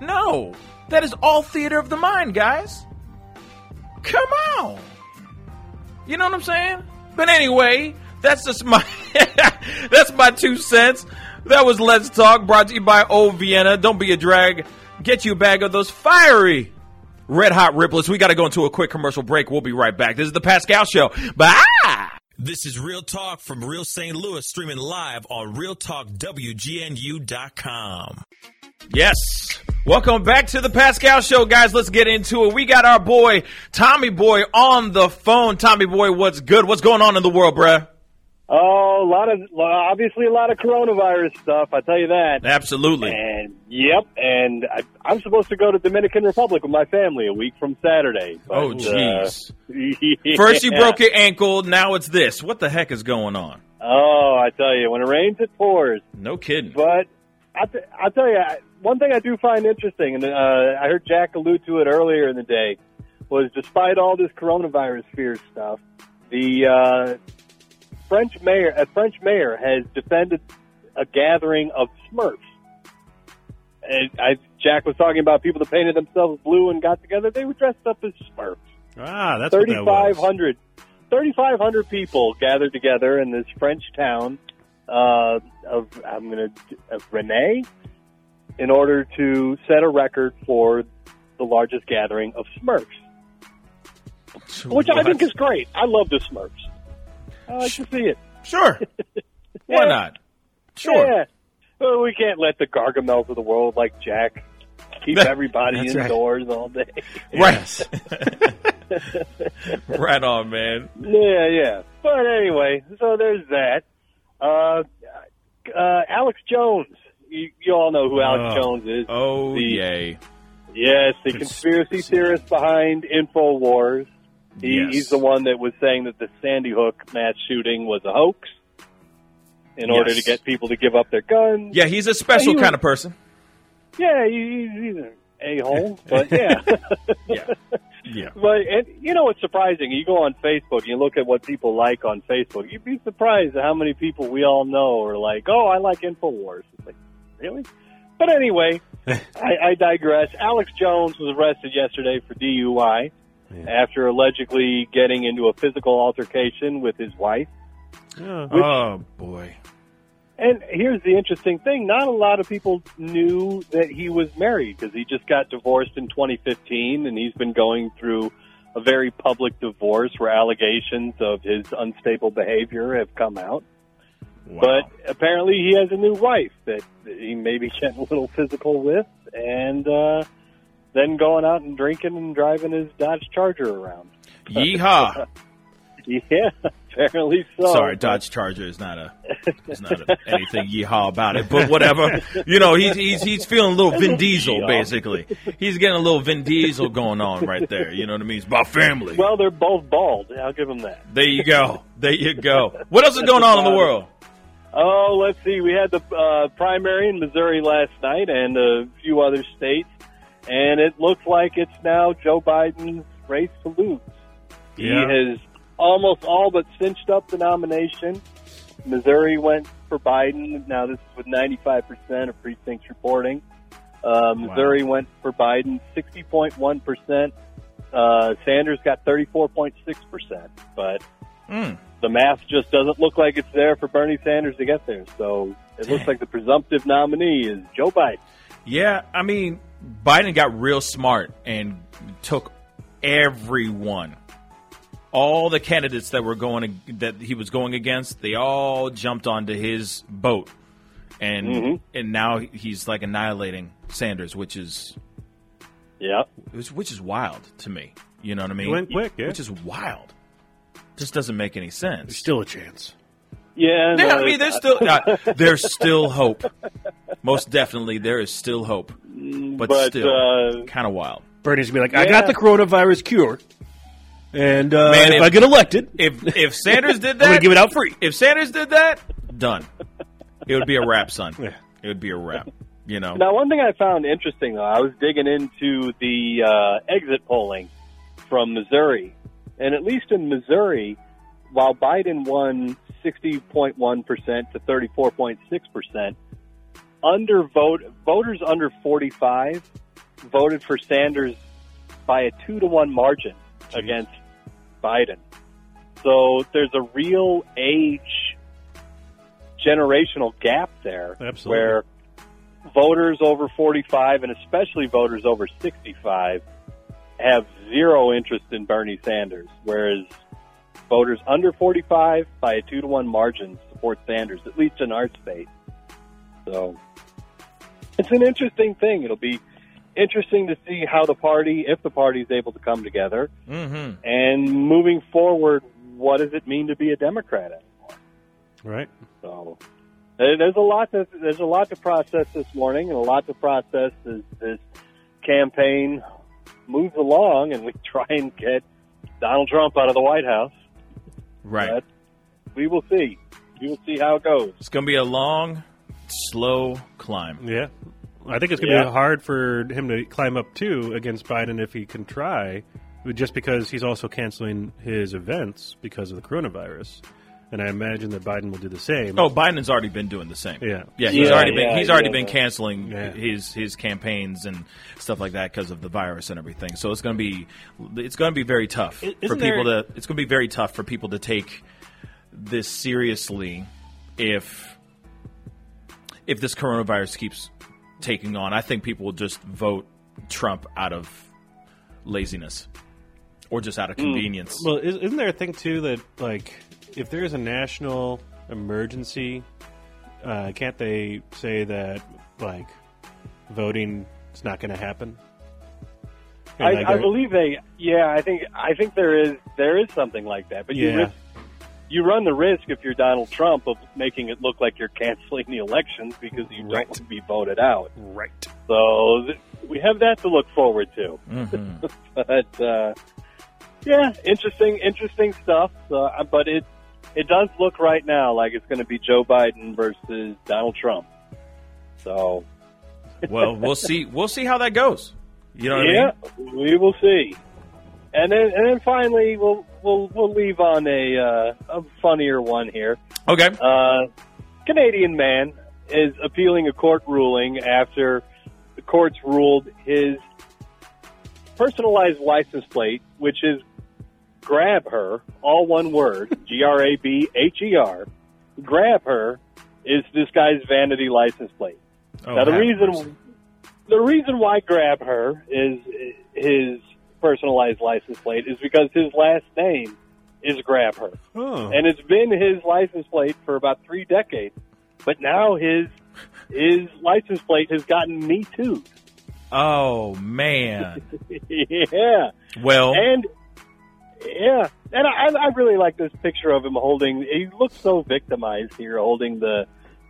no, that is all theater of the mind, guys. Come on. You know what I'm saying? But anyway, that's just my [laughs] that's my two cents. That was Let's Talk, brought to you by Old Vienna. Don't be a drag. Get you a bag of those fiery red hot Riplets. We got to go into a quick commercial break. We'll be right back. This is the Pascal Show. Bye. This is Real Talk from Real St. Louis, streaming live on RealTalkWGNU.com. Yes. Welcome back to the Pascal Show, guys. Let's get into it. We got our boy Tommy Boy on the phone. Tommy Boy, what's good? What's going on in the world, bruh? Oh, a lot of obviously a lot of coronavirus stuff. I tell you that. Absolutely. And yep, and I, I'm supposed to go to Dominican Republic with my family a week from Saturday. but, Oh, uh, jeez. yeah. [laughs] First you broke your ankle, now it's this. What the heck is going on? Oh, I tell you, when it rains, it pours. No kidding. But I tell you, one thing I do find interesting, and uh, I heard Jack allude to it earlier in the day, was despite all this coronavirus fear stuff, the uh, French mayor, a French mayor, has defended a gathering of Smurfs. And I, Jack was talking about people that painted themselves blue and got together. They were dressed up as Smurfs. Ah, that's what that 3,500 3,500 people gathered together in this French town uh, of I'm going to of Rennes in order to set a record for the largest gathering of Smurfs, which I think is great. I love the Smurfs. I like to see it. Sure. [laughs] Why Yeah. not? Sure. Yeah. Well, we can't let the Gargamels of the world like Jack keep [laughs] everybody That's right. indoors all day. [laughs] Right. right on, man. Yeah, yeah. But anyway, so there's that. Uh, uh, Alex Jones. You, you all know who Alex Oh. Jones is. Oh, The- yay. Yes, the conspiracy Conspiracy. theorist behind InfoWars. He, Yes. He's the one that was saying that the Sandy Hook mass shooting was a hoax in order to get people to give up their guns. Yeah, he's a special He was- kind of person. Yeah, he, he's an a-hole, [laughs] but yeah. Yeah. [laughs] Yeah. But and you know what's surprising? You go on Facebook and you look at what people like on Facebook. You'd be surprised at how many people we all know are like, "Oh, I like Infowars." It's like, really? But anyway, [laughs] I, I digress. Alex Jones was arrested yesterday for DUI after allegedly getting into a physical altercation with his wife. Oh, boy. And here's the interesting thing: not a lot of people knew that he was married because he just got divorced in 2015, and he's been going through a very public divorce where allegations of his unstable behavior have come out. But apparently, he has a new wife that he may be getting a little physical with, and uh, then going out and drinking and driving his Dodge Charger around. [laughs] Yeehaw. Yeah, apparently so. Sorry, Dodge Charger is not a is not a, anything yeehaw about it, but whatever. You know, he's he's he's feeling a little Vin [laughs] Diesel basically. He's getting a little Vin Diesel going on right there. You know what I mean? It's about family. Well, they're both bald. I'll give them that. There you go. There you go. What else is going on in the world? Oh, let's see. We had the uh, primary in Missouri last night and a few other states, and it looks like it's now Joe Biden's race to lose. Yeah. He has almost all but cinched up the nomination. Missouri went for Biden. Now this is with 95% of precincts reporting. Uh, Missouri went for Biden 60.1%. Uh, Sanders got 34.6%. But the math just doesn't look like it's there for Bernie Sanders to get there. So it looks like the presumptive nominee is Joe Biden. Yeah, I mean, Biden got real smart and took everyone. All the candidates that were going that he was going against, they all jumped onto his boat, and mm-hmm. and now he's like annihilating Sanders, which is Yeah. which, which is wild to me. You know what I mean? went quick, yeah. Which is wild. Just doesn't make any sense. There's still a chance. Yeah. Yeah, no, I mean, there's still uh, there's still hope. Most definitely, there is still hope, but, but still, uh, kind of wild. Bernie's gonna be like, I Yeah. got the coronavirus cure, and uh, Man, if, if- I get elected, If if [laughs] Sanders did I'm that, give it out free. if Sanders did that, done. It would be a wrap, son. Yeah. It would be a wrap. You know, Now, one thing I found interesting, though, I was digging into the uh, exit polling from Missouri, and at least in Missouri, while Biden won 60.1 percent to 34.6 percent, under vote voters under 45 voted for Sanders by a two to one margin against Biden. So there's a real age generational gap there, Absolutely. where voters over 45 and especially voters over 65 have zero interest in Bernie Sanders, whereas voters under 45 by a two to one margin support Sanders, at least in our state. So it's an interesting thing. It'll be interesting to see how the party, if the party is able to come together, hmm and moving forward, what does it mean to be a Democrat? Anymore? Right. So there's a lot to there's a lot to process this morning, and a lot to process as this campaign moves along, and we [laughs] try and get Donald Trump out of the White House. Right. But we will see. We will see how it goes. It's going to be a long, slow climb. Yeah. I think it's going to Yeah. be hard for him to climb up too against Biden if he can try, just because he's also canceling his events because of the coronavirus. And I imagine that Biden will do the same. Oh, Biden's already been doing the same. Yeah. yeah. He's Yeah, already been yeah, he's already yeah. been canceling Yeah. his his campaigns and stuff like that because of the virus and everything. So it's going to be it's going to be very tough for isn't people there- to it's going to be very tough for people to take this seriously if if this coronavirus keeps taking on. I think people will just vote Trump out of laziness or just out of hmm. convenience. Well, isn't there a thing too that like if there is a national emergency, uh, can't they say that like voting is not going to happen? I, like, I believe they. Yeah, I think I think there is there is something like that. But you risk, you run the risk if you're Donald Trump of making it look like you're canceling the elections because you don't want to be voted out. right. So th- we have that to look forward to. Mm-hmm. [laughs] but uh, yeah, interesting, interesting stuff. Uh, but it it does look right now like it's going to be Joe Biden versus Donald Trump. So [laughs] well, we'll see. We'll see how that goes. You know what yeah, I mean? we will see. And then and then finally we'll we'll we'll leave on a uh, a funnier one here. Okay. Uh, Canadian man is appealing a court ruling after the courts ruled his personalized license plate, which is Grabher, all one word, [laughs] G R A B H E R, Grabher is this guy's vanity license plate. Oh, now the reason mercy. the reason why Grabher is his personalized license plate is because his last name is Grabher Oh, and it's been his license plate for about three decades. But now his his license plate has gotten me too. Oh man. [laughs] yeah, Well, and yeah, and I, I really like this picture of him holding. He looks so victimized here, holding the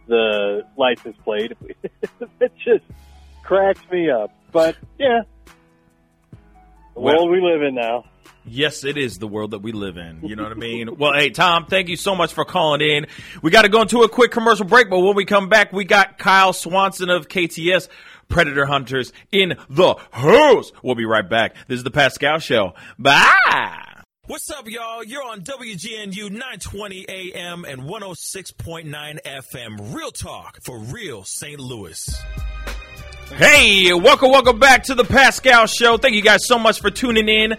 the license plate. [laughs] it just cracks me up. But yeah, the Well- world we live in now. yes, it is the world that we live in. You know what I mean? Well, hey, Tom, thank you so much for calling in. We got to go into a quick commercial break, but when we come back, we got Kyle Swanson of KTS. Predator Hunters in the house. We'll be right back. This is the Pascal Show. Bye. What's up, y'all? You're on WGNU 920 AM and 106.9 FM. Real talk for real St. Louis. Hey, welcome, welcome back to the Pascal Show. Thank you guys so much for tuning in.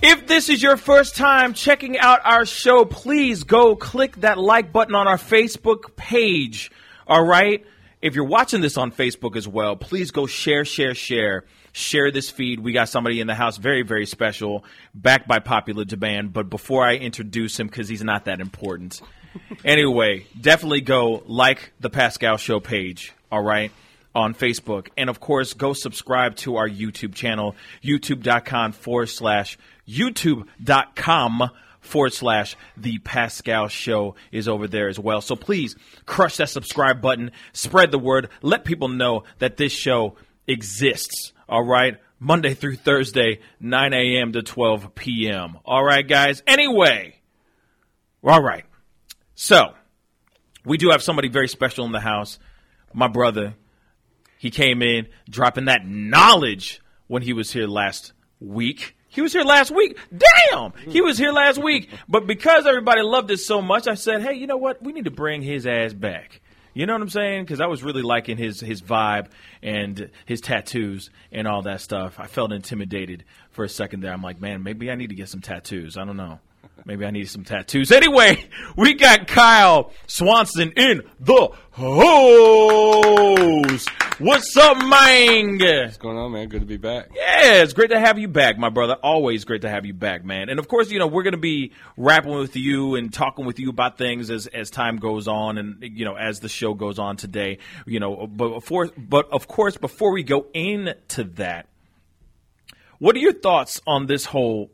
If this is your first time checking out our show, please go click that like button on our Facebook page. All right? If you're watching this on Facebook as well, please go share, share, share. Share this feed. We got somebody in the house very, very special, backed by popular demand. But before I introduce him, because he's not that important, [laughs] anyway, definitely go like the Pascal Show page. All right on Facebook. And of course, go subscribe to our YouTube channel, youtube.com forward slash youtube.com forward slash the Pascal show is over there as well. So please crush that subscribe button, spread the word, let people know that this show exists. All right. Monday through Thursday, 9 a.m. to 12 p.m. All right, guys. Anyway, all right. So we do have somebody very special in the house. My brother, He came in dropping that knowledge when he was here last week. He was here last week. Damn! He was here last week. But because everybody loved it so much, I said, hey, you know what? We need to bring his ass back. You know what I'm saying? Because I was really liking his his vibe and his tattoos and all that stuff. I felt intimidated for a second there. I'm like, man, maybe I need to get some tattoos. I don't know. Maybe I need some tattoos. Anyway, we got Kyle Swanson in the house. What's up, man? What's going on, man? Good to be back. Yeah, it's great to have you back, my brother. Always great to have you back, man. And of course, you know, we're going to be rapping with you and talking with you about things as, as time goes on and, you know, as the show goes on today, you know, but before, but of course, before we go into that, what are your thoughts on this whole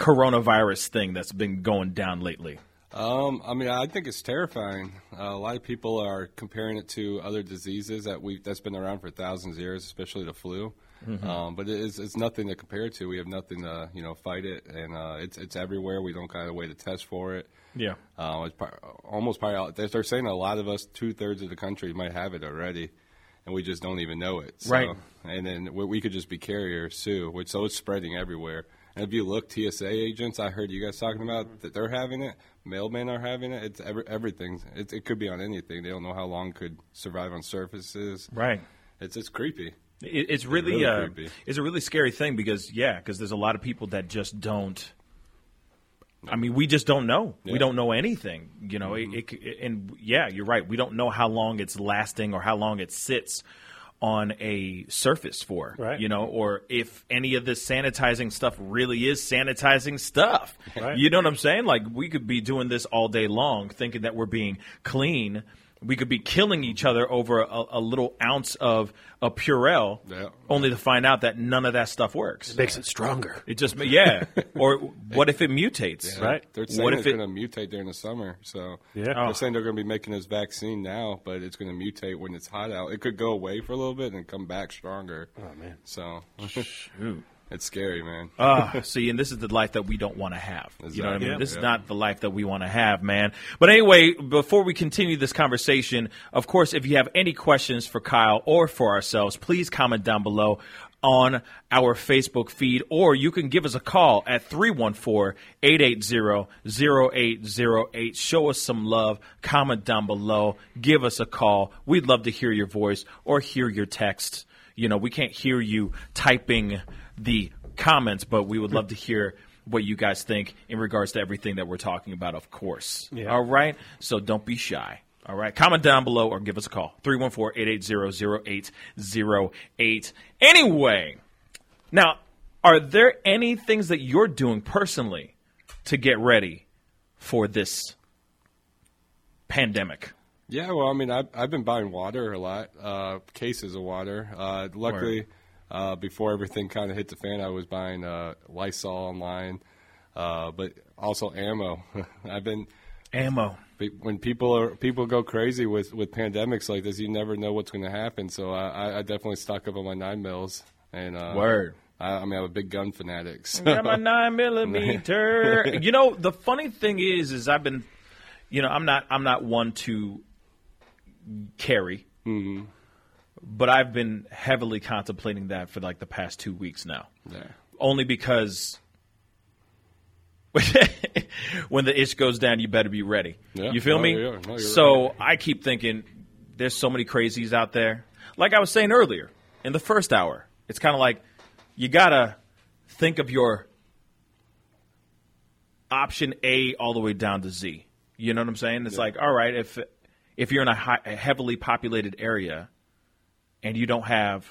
coronavirus thing that's been going down lately? Um, I mean, I think it's terrifying. Uh, a lot of people are comparing it to other diseases that we that's been around for thousands of years, especially the flu. Um, but it is, it's nothing to compare it to. We have nothing to you know fight it, and uh, it's it's everywhere. We don't got a way to test for it. Yeah. Uh, it's par- almost probably they're they're saying a lot of us, two thirds of the country, might have it already, and we just don't even know it. So, Right. And then we, we could just be carriers too, which so it's spreading everywhere. If you look, TSA agents, I heard you guys talking about that they're having it. Mailmen are having it. It's every, everything. It, it could be on anything. They don't know how long could survive on surfaces. Right. It's it's creepy. It, it's really, really uh, creepy. it's a really scary thing because yeah, because there's a lot of people that just don't. I mean, we just don't know. We don't know anything, you know. It, it, and yeah, you're right. We don't know how long it's lasting or how long it sits on a surface for, Right. you know, or if any of this sanitizing stuff really is sanitizing stuff. Right. You know what I'm saying? Like we could be doing this all day long, thinking that we're being clean. We could be killing each other over a, a little ounce of a Purell, Yeah. only to find out that none of that stuff works. It Makes it stronger. It just yeah. [laughs] or what if it mutates? Right. They're saying What it's it- going to mutate during the summer. So Yeah. Oh. they're saying they're going to be making this vaccine now, but it's going to mutate when it's hot out. It could go away for a little bit and come back stronger. Oh man. So Shoot. It's scary, man. Ah, see, and this is the life that we don't want to have. You know what I mean? Exactly. This is Yeah. not the life that we want to have, man. But anyway, before we continue this conversation, of course, if you have any questions for Kyle or for ourselves, please comment down below on our Facebook feed, or you can give us a call at 314-880-0808. Show us some love. Comment down below. Give us a call. We'd love to hear your voice or hear your text. You know, we can't hear you typing the comments, but we would love to hear what you guys think in regards to everything that we're talking about, of course. Yeah. All right? So don't be shy. All right? Comment down below or give us a call 314 880 0808. Anyway, now, are there any things that you're doing personally to get ready for this pandemic? Yeah, well, I mean, I've, I've been buying water a lot, uh, cases of water. Uh, luckily, uh, before everything kind of hit the fan, I was buying uh, Lysol online, uh, but also ammo. [laughs] I've been Ammo. when people are people go crazy with, with pandemics like this, you never know what's going to happen. So I, I- I definitely stock up on my nine mils. And uh, Word. I, I mean, I'm a big gun fanatic. [laughs] So. Got my nine millimeter. [laughs] you know, the funny thing is, is I've been, you know, I'm not, I'm not one to carry, but I've been heavily contemplating that for like the past two weeks now. Yeah. Only because [laughs] when the itch goes down, you better be ready. Yeah. You feel No, me? yeah. No, so right. I keep thinking there's so many crazies out there. Like I was saying earlier in the first hour, it's kind of like you gotta think of your option A all the way down to Z. You know what I'm saying? It's like, all right, if if you're in a, high, a heavily populated area and you don't have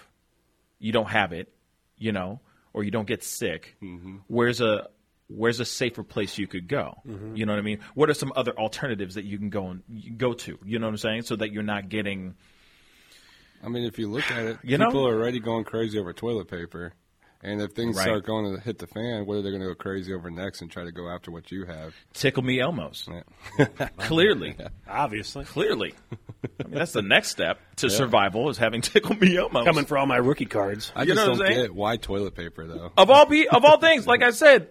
you don't have it, you know, or you don't get sick, mm-hmm. where's a where's a safer place you could go? Mm-hmm. You know what I mean? What are some other alternatives that you can go and go to? You know what I'm saying? So that you're not getting I mean, if you look at it, You know? people are already going crazy over toilet paper. And if things Right. start going to hit the fan, what are they going to go crazy over next and try to go after what you have? tickle me Elmos. Yeah. [laughs] Clearly. Obviously. Clearly. I mean, that's the next step to survival is having [laughs] tickle me Elmos. Coming for all my rookie cards. I You just know don't I'm saying? get why toilet paper though. of all pe- of all things, like I [laughs] said,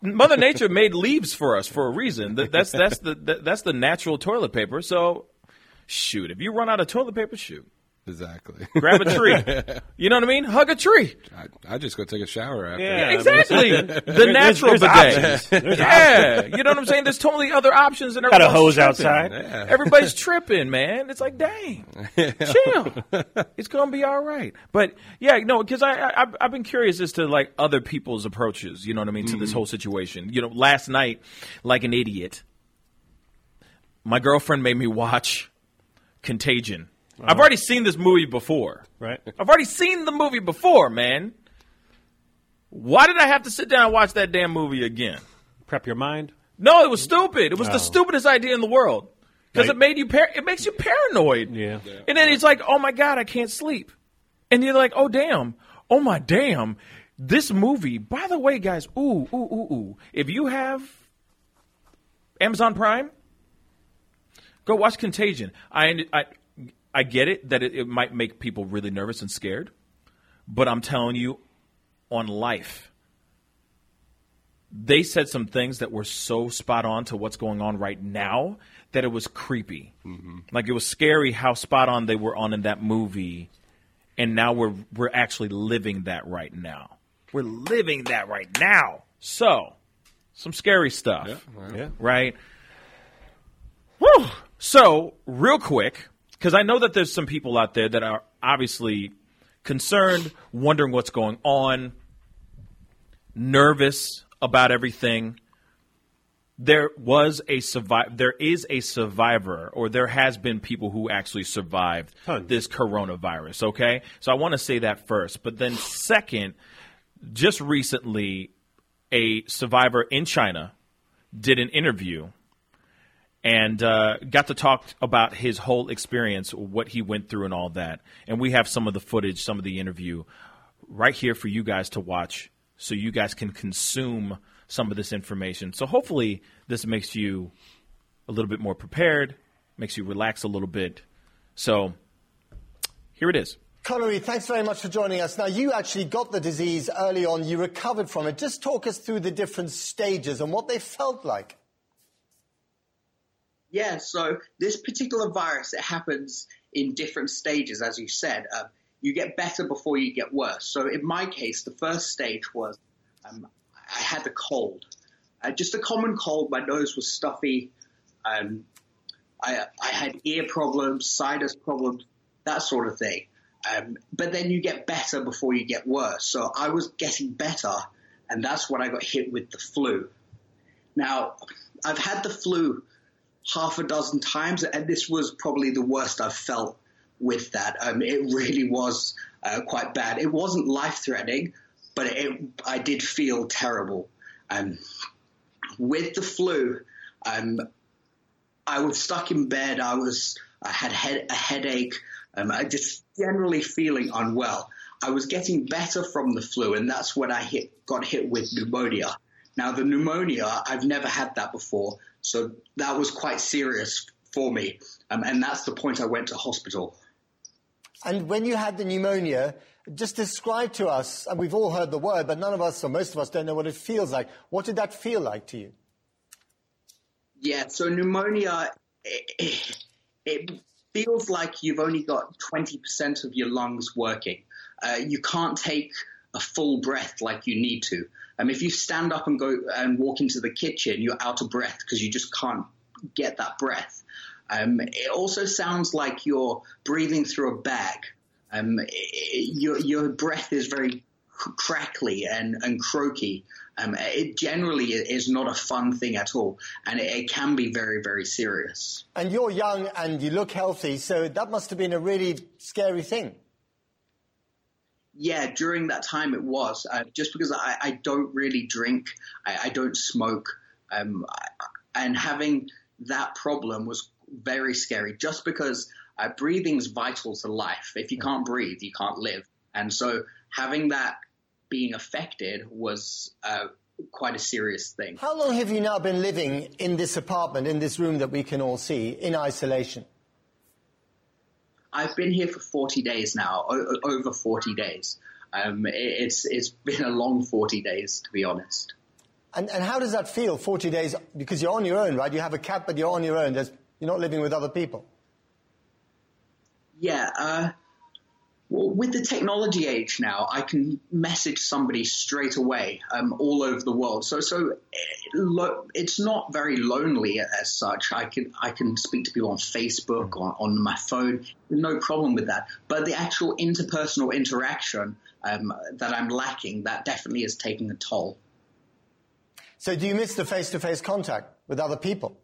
Mother Nature made leaves for us for a reason. That, that's that's the that, that's the natural toilet paper. So, shoot, if you run out of toilet paper, shoot, Exactly. Grab a [laughs] tree. you know what I mean? Hug a tree. I, I just go take a shower after. Yeah. Exactly. [laughs] the natural there's bidet. options. There's [laughs] yeah. You know what I'm saying? There's totally other options. And Got a everybody's hose tripping. outside. Yeah. Everybody's tripping, man. It's like, dang, chill. It's gonna be all right. But yeah, no, because I, I I've- I've been curious as to like other people's approaches. You know what I mean to this mm. whole situation. You know, last night, like an idiot, my girlfriend made me watch Contagion. I've uh-huh. already seen this movie before. Right. I've already seen the movie before, man. Why did I have to sit down and watch that damn movie again? Prep your mind. No, it was stupid. It was Oh. the stupidest idea in the world because it made you par- it makes you paranoid. Yeah. And then it's like, oh my god, I can't sleep. And you're like, oh damn, oh my damn, this movie. By the way, guys, ooh ooh ooh ooh. If you have Amazon Prime, go watch Contagion. I I I get it that it, it might make people really nervous and scared, but I'm telling you, on life they said some things that were so spot on to what's going on right now that it was creepy. Mm-hmm. Like it was scary how spot on they were on in that movie, and now we're we're actually living that right now. We're living that right now. So, some scary stuff, Yeah. right? Whew. So, real quick, because I know that there's some people out there that are obviously concerned, wondering what's going on, nervous about everything. There was a survive. There is a survivor, or there has been people who actually survived Tons. this coronavirus. Okay, so I want to say that first, but then second, just recently, a survivor in China did an interview and uh, got to talk about his whole experience, what he went through, and all that. And we have some of the footage, some of the interview right here for you guys to watch so you guys can consume some of this information. So hopefully, this makes you a little bit more prepared, makes you relax a little bit. So here it is. Connor, thanks very much for joining us. Now, you actually got the disease early on. You recovered from it. Just talk us through the different stages and what they felt like. Yeah, so this particular virus, it happens in different stages, as you said. Um, you get better before you get worse. So in my case, the first stage was um, I had a cold, uh, just a common cold. My nose was stuffy. Um, I, I had ear problems, sinus problems, that sort of thing. Um, but then you get better before you get worse. So I was getting better, and that's when I got hit with the flu. Now, I've had the flu half a dozen times, and this was probably the worst I've felt with that. Um, it really was uh, quite bad. It wasn't life threatening, but it, I did feel terrible. Um, with the flu, um, I was stuck in bed. I was I had head, a headache. Um, I just generally feeling unwell. I was getting better from the flu, and that's when I hit got hit with pneumonia. Now the pneumonia, I've never had that before, so that was quite serious for me, um, and that's the point I went to hospital. And when you had the pneumonia, just describe to us, and we've all heard the word, but none of us, or most of us, don't know what it feels like. What did that feel like to you? Yeah, so pneumonia, it, it feels like you've only got 20% of your lungs working. Uh, you can't take a full breath like you need to. Um, if you stand up and go and walk into the kitchen, you're out of breath because you just can't get that breath. Um, it also sounds like you're breathing through a bag. Um, i- i- your, your breath is very crackly and, and croaky. Um, it generally is not a fun thing at all, and it, it can be very, very serious. And you're young and you look healthy, so that must have been a really scary thing. Yeah, during that time it was uh, just because I, I don't really drink, I, I don't smoke, um, I, and having that problem was very scary. Just because uh, breathing's vital to life. If you can't breathe, you can't live, and so having that being affected was uh, quite a serious thing. How long have you now been living in this apartment, in this room that we can all see, in isolation? I've been here for 40 days now, o- over 40 days. Um, it, it's it's been a long 40 days, to be honest. And, and how does that feel, 40 days? Because you're on your own, right? You have a cat, but you're on your own. There's, you're not living with other people. Yeah, uh, with the technology age now, I can message somebody straight away um, all over the world. So, so eh, it's not very lonely as such. I can I can speak to people on Facebook on, on my phone, no problem with that. But the actual interpersonal interaction um, that I'm lacking, that definitely is taking a toll. So, do you miss the face-to-face contact with other people?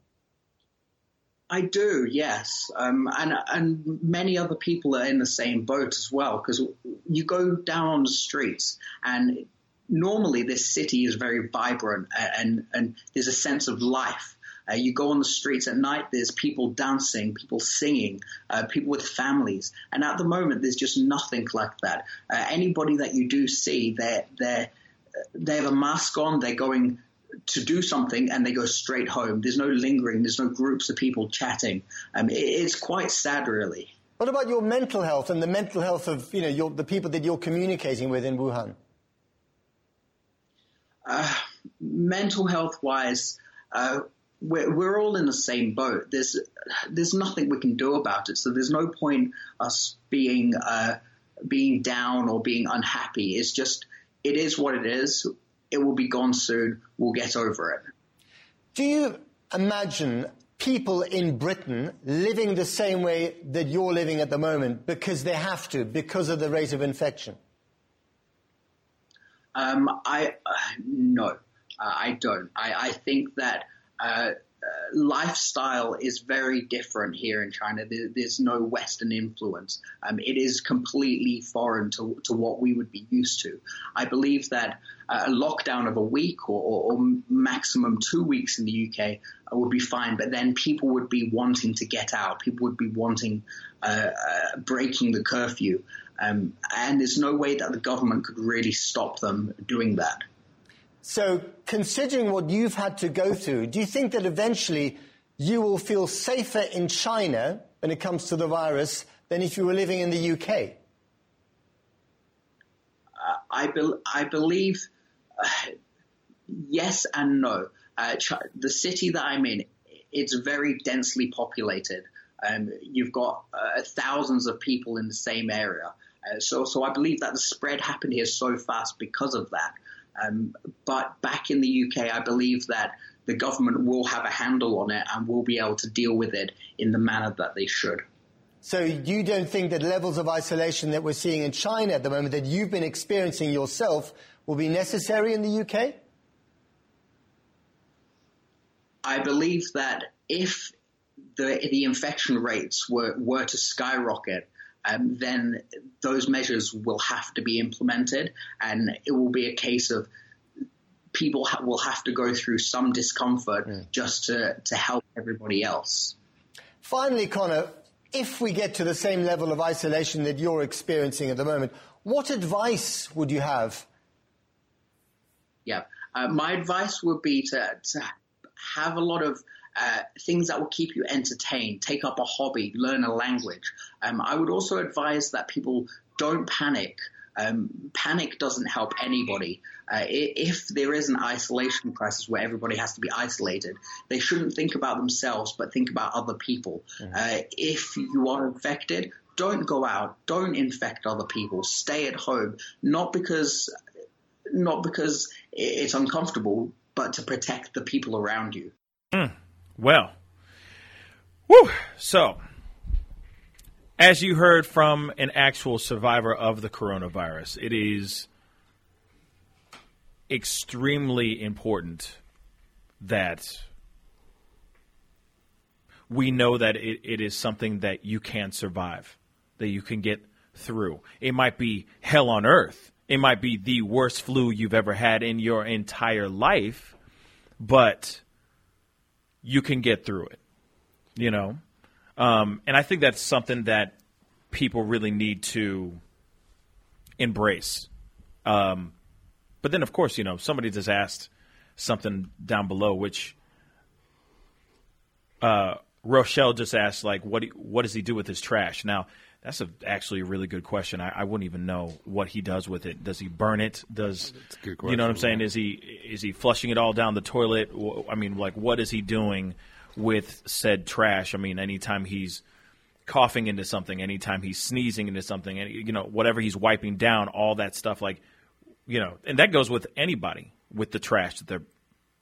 I do, yes, um, and and many other people are in the same boat as well. Because you go down on the streets, and normally this city is very vibrant, and and there's a sense of life. Uh, you go on the streets at night, there's people dancing, people singing, uh, people with families, and at the moment there's just nothing like that. Uh, anybody that you do see, they they they have a mask on, they're going to do something and they go straight home. There's no lingering. There's no groups of people chatting. Um, it, it's quite sad, really. What about your mental health and the mental health of you know your, the people that you're communicating with in Wuhan? Uh, mental health wise, uh, we're, we're all in the same boat. There's there's nothing we can do about it. So there's no point us being uh, being down or being unhappy. It's just it is what it is. It will be gone soon. We'll get over it. Do you imagine people in Britain living the same way that you're living at the moment because they have to, because of the rate of infection? Um, I uh, no, uh, I don't. I, I think that uh, uh, lifestyle is very different here in China. There, there's no Western influence. Um, it is completely foreign to, to what we would be used to. I believe that uh, a lockdown of a week or, or, or maximum two weeks in the UK uh, would be fine, but then people would be wanting to get out. People would be wanting uh, uh, breaking the curfew. Um, and there's no way that the government could really stop them doing that. So, considering what you've had to go through, do you think that eventually you will feel safer in China when it comes to the virus than if you were living in the UK? Uh, I, be- I believe uh, yes and no. Uh, Ch- the city that I'm in, it's very densely populated. Um, you've got uh, thousands of people in the same area. Uh, so, so I believe that the spread happened here so fast because of that. Um, but back in the UK, I believe that the government will have a handle on it and will be able to deal with it in the manner that they should. So you don't think that levels of isolation that we're seeing in China at the moment that you've been experiencing yourself will be necessary in the UK? I believe that if the the infection rates were were to skyrocket, um, then those measures will have to be implemented, and it will be a case of people ha- will have to go through some discomfort Mm. just to to help everybody else. Finally, Connor, if we get to the same level of isolation that you're experiencing at the moment, what advice would you have? Yeah, uh, my advice would be to to have a lot of uh, things that will keep you entertained. Take up a hobby, learn a language. Um, I would also advise that people don't panic. Um, panic doesn't help anybody. Uh, if there is an isolation crisis where everybody has to be isolated, they shouldn't think about themselves, but think about other people. Uh, if you are infected, don't go out. Don't infect other people. Stay at home. Not because, not because it's uncomfortable, but to protect the people around you. Well, whew. So, as you heard from an actual survivor of the coronavirus, it is extremely important that we know that it, it is something that you can survive, that you can get through. It might be hell on earth. It might be the worst flu you've ever had in your entire life, but you can get through it. You know, um, and I think that's something that people really need to embrace. Um, but then, of course, you know, somebody just asked something down below, which uh, Rochelle just asked, like, what do, what does he do with his trash? Now, that's a, actually a really good question. I, I wouldn't even know what he does with it. Does he burn it? Does a good you know what I'm saying? Is he is he flushing it all down the toilet? I mean, like, what is he doing with said trash? I mean, anytime he's coughing into something, anytime he's sneezing into something, and you know whatever he's wiping down, all that stuff. Like you know, and that goes with anybody with the trash that they're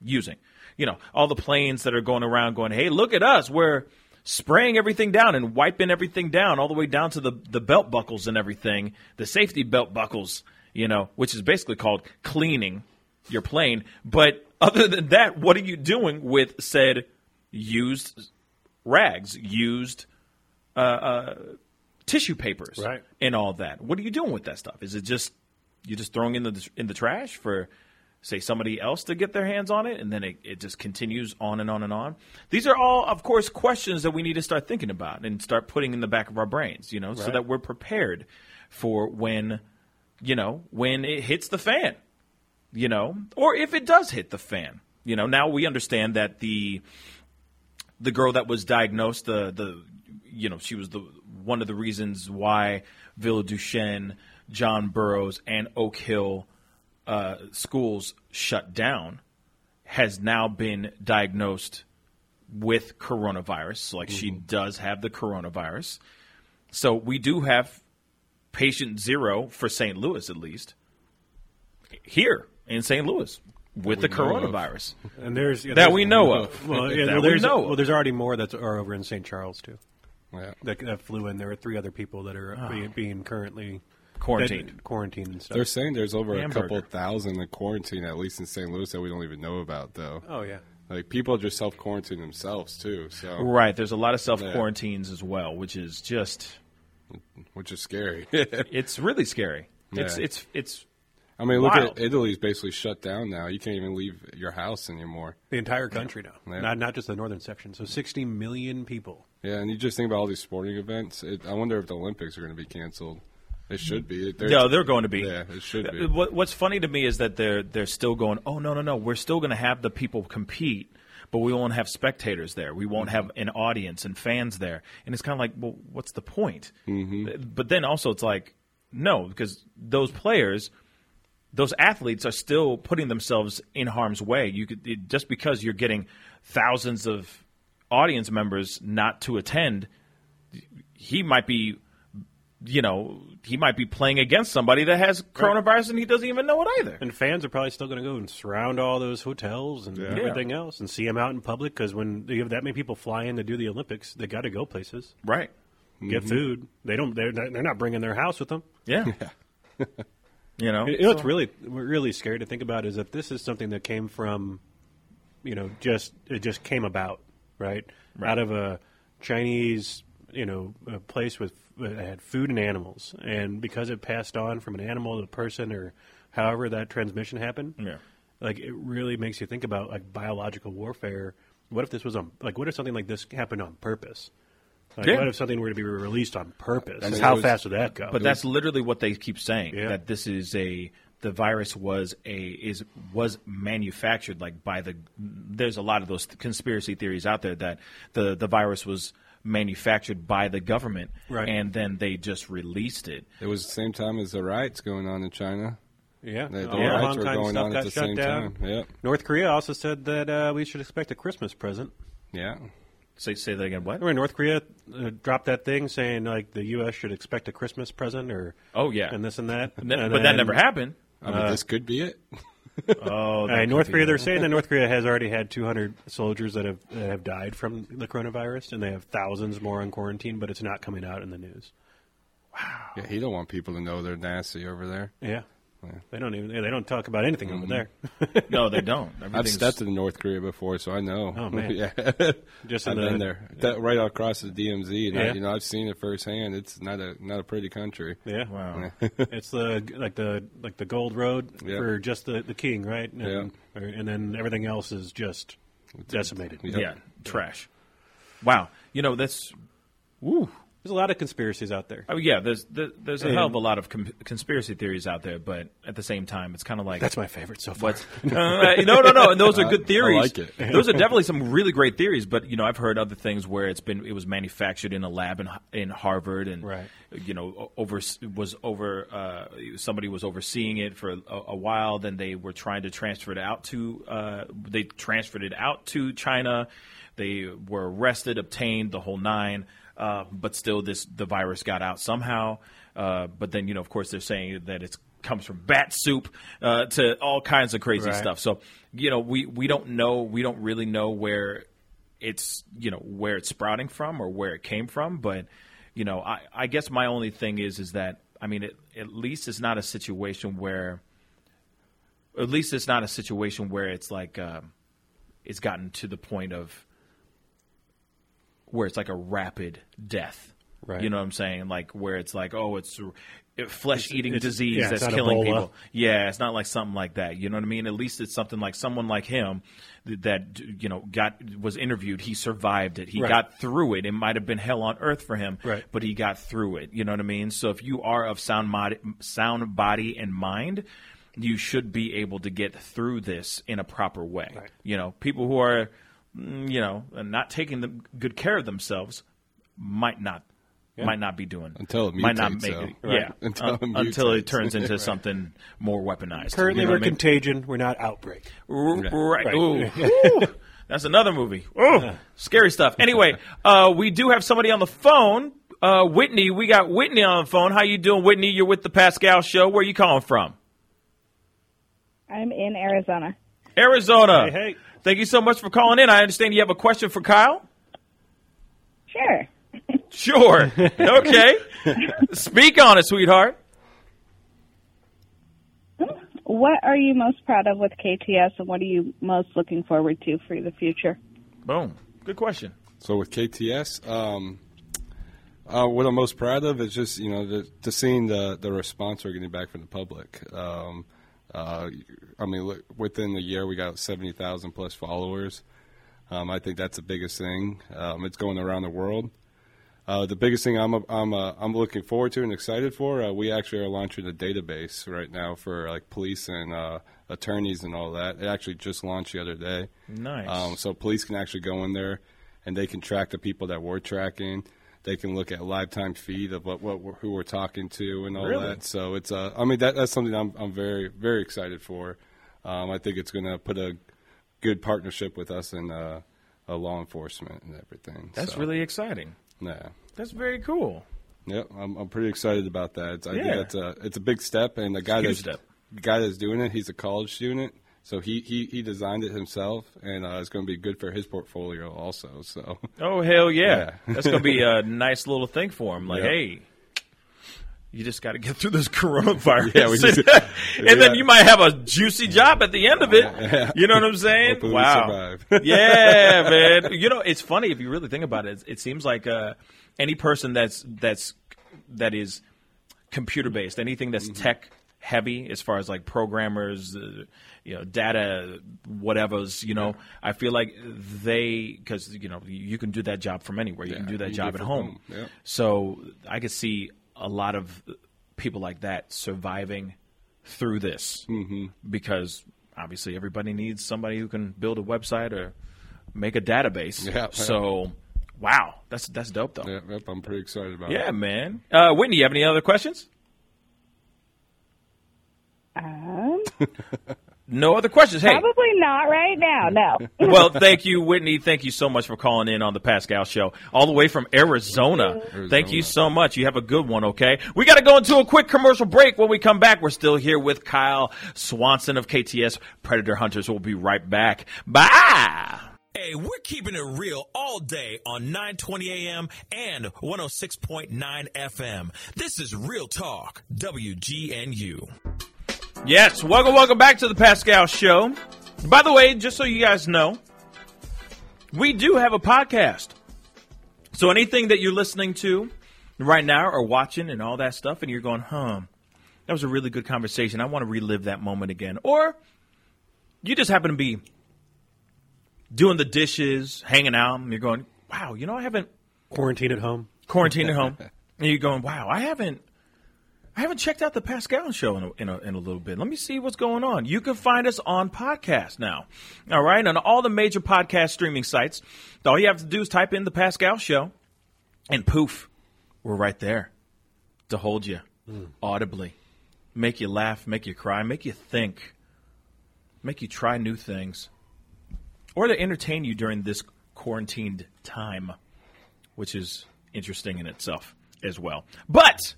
using. You know, all the planes that are going around going, "Hey, look at us! We're spraying everything down and wiping everything down, all the way down to the the belt buckles and everything, the safety belt buckles." You know, which is basically called cleaning your plane. But other than that, what are you doing with said used rags, used uh, uh, tissue papers, Right. and all that? What are you doing with that stuff? Is it just you just throwing in the in the trash for say somebody else to get their hands on it, and then it, it just continues on and on and on? These are all, of course, questions that we need to start thinking about and start putting in the back of our brains, you know, so that we're prepared for when you know when it hits the fan you know, or if it does hit the fan. You know, now we understand that the the girl that was diagnosed, the the you know, she was the one of the reasons why Villa Duchesne, John Burroughs, and Oak Hill uh, schools shut down, has now been diagnosed with coronavirus. So, like, she does have the coronavirus. So we do have patient zero for St. Louis, at least here in St. Louis with the we of. coronavirus. And there's yeah, that there's- we know of. [laughs] Well, yeah, that well, we there's know. well, there's already more that are over in St. Charles too. Yeah. That, that flew in. There are three other people that are being, being currently Quarantined. that- quarantined and stuff. They're saying there's over Hamburger. a couple thousand in quarantine, at least in St. Louis, that we don't even know about, though. oh yeah. Like people just self quarantine themselves too, so Right. There's a lot of self quarantines as well, which is just which is scary. [laughs] it's really scary. It's Yeah. it's it's I mean, look Wild. at Italy's basically shut down now. You can't even leave your house anymore. The entire country now, Yeah. not not just the northern section. So 60 million people. Yeah, and you just think about all these sporting events. It, I wonder if the Olympics are going to be canceled. They should be. They're, no, they're going to be. Yeah, it should be. What, what's funny to me is that they're they're still going. Oh no no no, we're still going to have the people compete, but we won't have spectators there. We won't have an audience and fans there. And it's kind of like, well, what's the point? Mm-hmm. But then also it's like, no, because those players, those athletes are still putting themselves in harm's way. You could it, just because you're getting thousands of audience members not to attend, he might be you know, he might be playing against somebody that has coronavirus and he doesn't even know it either. And fans are probably still going to go and surround all those hotels and everything else and see him out in public because when you have that many people fly in to do the Olympics, they got to go places, Right. get mm-hmm. food. They don't. They're, they're not bringing their house with them. Yeah. [laughs] you know, You know what's really really scary to think about is that this is something that came from, you know, just it just came about, right? Out of a Chinese, you know, a place with that had food and animals, and because it passed on from an animal to a person, or however that transmission happened, Yeah. like it really makes you think about like biological warfare. What if this was on like what if something like this happened on purpose? Like, Yeah. What if something were to be released on purpose? Mean, How was- fast would that go? But that's literally what they keep saying Yeah. that this is a the virus was a is was manufactured like by the there's a lot of those conspiracy theories out there that the the virus was manufactured by the government Right. and then they just released it. it was the same time as the riots going on in China. Yeah, The, the all the riots were going on at the same down. time. Yep. North Korea also said that uh, we should expect a Christmas present. Yeah. Say say that again what? Remember North Korea uh, dropped that thing saying like the U.S. should expect a Christmas present or Oh yeah. and this and that. [laughs] Ne- And but that never happened. I mean, this could be it. Oh, All right, North Korea. They're saying that North Korea has already had 200 soldiers that have that have died from the coronavirus, and they have thousands more on quarantine, but it's not coming out in the news. Wow. Yeah, he don't want people to know they're nasty over there. Yeah, they don't even they don't talk about anything over mm-hmm. there. [laughs] No, they don't. I've [laughs] Everything's- stepped in North Korea before, so I know. Oh, man. [laughs] yeah, Just I've the- been there. That, right across the DMZ, and I, Yeah. you know, I've seen it firsthand. It's not a not a pretty country. Yeah, Wow. it's uh, the like the like the gold road Yeah. for just the, the king, right? And, Yeah. and then everything else is just decimated. Yep. Yeah, trash. Wow. You know that's. Woo. There's a lot of conspiracies out there. Oh yeah, there's there- there's a And- hell of a lot of com- conspiracy theories out there, but at the same time, it's kind of like That's my favorite so far. [laughs] Uh, no, no, no. And those are [laughs] good I theories. like it. [laughs] those are definitely some really great theories. But you know, I've heard other things where it's been it was manufactured in a lab in in Harvard, and Right. you know, over was over uh, somebody was overseeing it for a, a while. Then they were trying to transfer it out to uh, they transferred it out to China. They were arrested, obtained the whole nine, uh, but still, this the virus got out somehow. Uh, but then, you know, of course, they're saying that it comes from bat soup uh, to all kinds of crazy Right. stuff. So, you know, we we don't know, we don't really know where it's you know where it's sprouting from or where it came from. But you know, I, I guess my only thing is is that I mean, it, at least it's not a situation where, at least it's not a situation where it's like um, it's gotten to the point of where it's like a rapid death. Right. You know what I'm saying? Like where it's like, oh, it's flesh eating disease yeah, that's killing Ebola. people. Yeah, it's not like something like that. You know what I mean? At least it's something like someone like him that you know got was interviewed. He survived it. He Right. got through it. It might have been hell on earth for him, Right. but he got through it. You know what I mean? So if you are of sound mod- sound body and mind, you should be able to get through this in a proper way. Right. You know, people who are you know not taking the good care of themselves might not. Might not be doing Until it might not mutates, make so- it Right. yeah Until un- it until it turns into [laughs] Right. something more weaponized. Currently, You know we're I mean? contagion. We're not outbreak. R- Right. Right. Ooh. [laughs] Ooh. That's another movie. Ooh. [laughs] Scary stuff. Anyway, uh, we do have somebody on the phone. Uh, Whitney, we got Whitney on the phone. How you doing, Whitney? You're with the Pascal Show. Where are you calling from? I'm in Arizona. Arizona. Hey, hey. Thank you so much for calling in. I understand you have a question for Kyle. Sure. [laughs] Sure. Okay. Speak on it, sweetheart. What are you most proud of with KTS, and what are you most looking forward to for the future? Boom. Good question. So with KTS, um, uh, what I'm most proud of is just you know the, to seeing the the response we're getting back from the public. Um, uh, I mean, look, within a year we got seventy thousand plus followers. Um, I think that's the biggest thing. Um, it's going around the world. Uh, the biggest thing I'm I'm uh, I'm looking forward to and excited for. Uh, we actually are launching a database right now for like police and uh, attorneys and all that. It actually just launched the other day. Nice. Um, so police can actually go in there and they can track the people that we're tracking. They can look at lifetime feed of what, what we're- who we're talking to and all Really? that. So it's uh, I mean that that's something I'm I'm very very excited for. Um, I think it's going to put a good partnership with us and uh, uh, law enforcement and everything. That's So, really exciting. yeah. That's very cool. Yep, I'm, I'm pretty excited about that. It's, I Yeah. think that's a it's a big step, and the guy Huge that's step. the guy that's doing it, he's a college student, so he he, he designed it himself, and uh, it's going to be good for his portfolio also. So Oh hell yeah! Yeah. That's gonna be a nice little thing for him. Like, Yeah. hey, you just got to get through this [laughs] coronavirus, Yeah, we just- [laughs] and [laughs] then you might have a juicy job at the end of it. Yeah. You know what I'm saying? Wow. yeah, man. You know, it's funny if you really think about it. It, it seems like uh, any person that's that's that is computer based, anything that's Mm-hmm. tech heavy, as far as like programmers, uh, you know, data, whatever's, you know, I feel like they because you know you can do that job from anywhere. You Yeah, can do that job do at home. home, yeah. So I could see a lot of people like that surviving through this Mm-hmm. because obviously everybody needs somebody who can build a website or make a database. Yeah, yeah. So, wow, that's that's dope though. Yep, I'm pretty excited about it. Yeah, it. man. Uh, Whitney, you have any other questions? Um, No other questions. Hey, Probably not right now. No. [laughs] well, thank you, Whitney. Thank you so much for calling in on the Pascal Show, all the way from Arizona. Thank you so much. You have a good one. Okay, we got to go into a quick commercial break. When we come back, we're still here with Kyle Swanson of KTS Predator Hunters. We'll be right back. Bye. Hey, we're keeping it real all day on 920 AM and 106.9 FM. This is Real Talk, WGNU. Yes, welcome, welcome back to the Pascal Show. By the way, just so you guys know, we do have a podcast. So anything that you're listening to right now or watching and all that stuff, and you're going, huh, that was a really good conversation. I want to relive that moment again. Or you just happen to be doing the dishes, hanging out, and you're going, wow, you know, I haven't Quarantine at home. quarantined at [laughs] home, and you're going, wow, I haven't, I haven't checked out the Pascal show in a, in a, in a little bit. Let me see what's going on. You can find us on podcast now, all right, on all the major podcast streaming sites. All you have to do is type in the Pascal show, and poof, we're right there to hold you hmm. audibly, make you laugh, make you cry, make you think, make you try new things, or to entertain you during this quarantined time, which is interesting in itself as well. But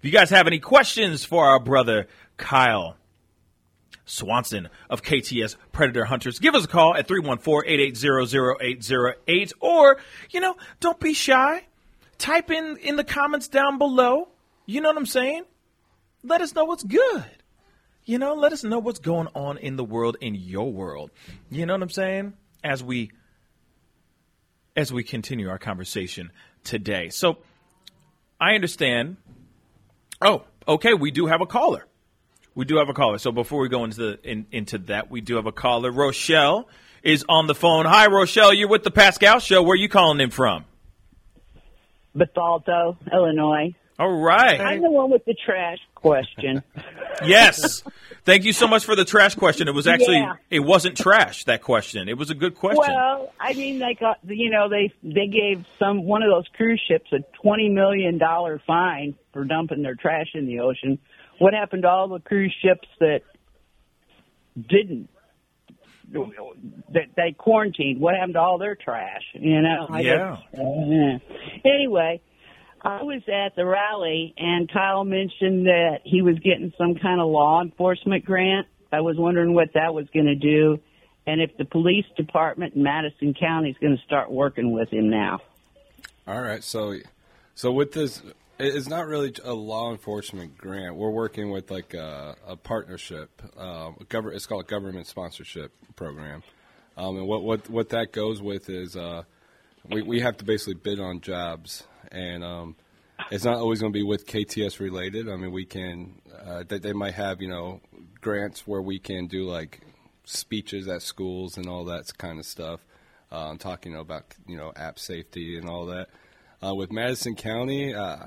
if you guys have any questions for our brother Kyle Swanson of KTS Predator Hunters, give us a call at 314-880-0808 or, you know, don't be shy. Type in in the comments down below. You know what I'm saying? Let us know what's good. You know, let us know what's going on in the world in your world. You know what I'm saying? As we as we continue our conversation today. So I understand. Oh, okay, we do have a caller. We do have a caller. So before we go into the, in, into that, we do have a caller. Rochelle is on the phone. Hi, Rochelle. You're with the Pascal Show. Where are you calling in from? Bethalto, Illinois. All right. I'm the one with the trash question. Yes. [laughs] Thank you so much for the trash question. It was actually Yeah. it wasn't trash that question. It was a good question. Well, I mean, they got you know they they gave some one of those cruise ships a twenty million dollar fine for dumping their trash in the ocean. What happened to all the cruise ships that didn't? That they quarantined. What happened to all their trash? You know. I Yeah. guess- uh, anyway, I was at the rally and Kyle mentioned that he was getting some kind of law enforcement grant. I was wondering what that was going to do and if the police department in Madison County is going to start working with him now. All right, so so with this, it's not really a law enforcement grant. We're working with like a, a partnership. Um, a government, it's called a government sponsorship program, um, and what, what what that goes with is uh, we we have to basically bid on jobs, and um, it's not always going to be with KTS related. I mean, we can uh, they, they might have you know grants where we can do like speeches at schools and all that kind of stuff. Um, talking about you know app safety and all that. Uh, with Madison County, uh,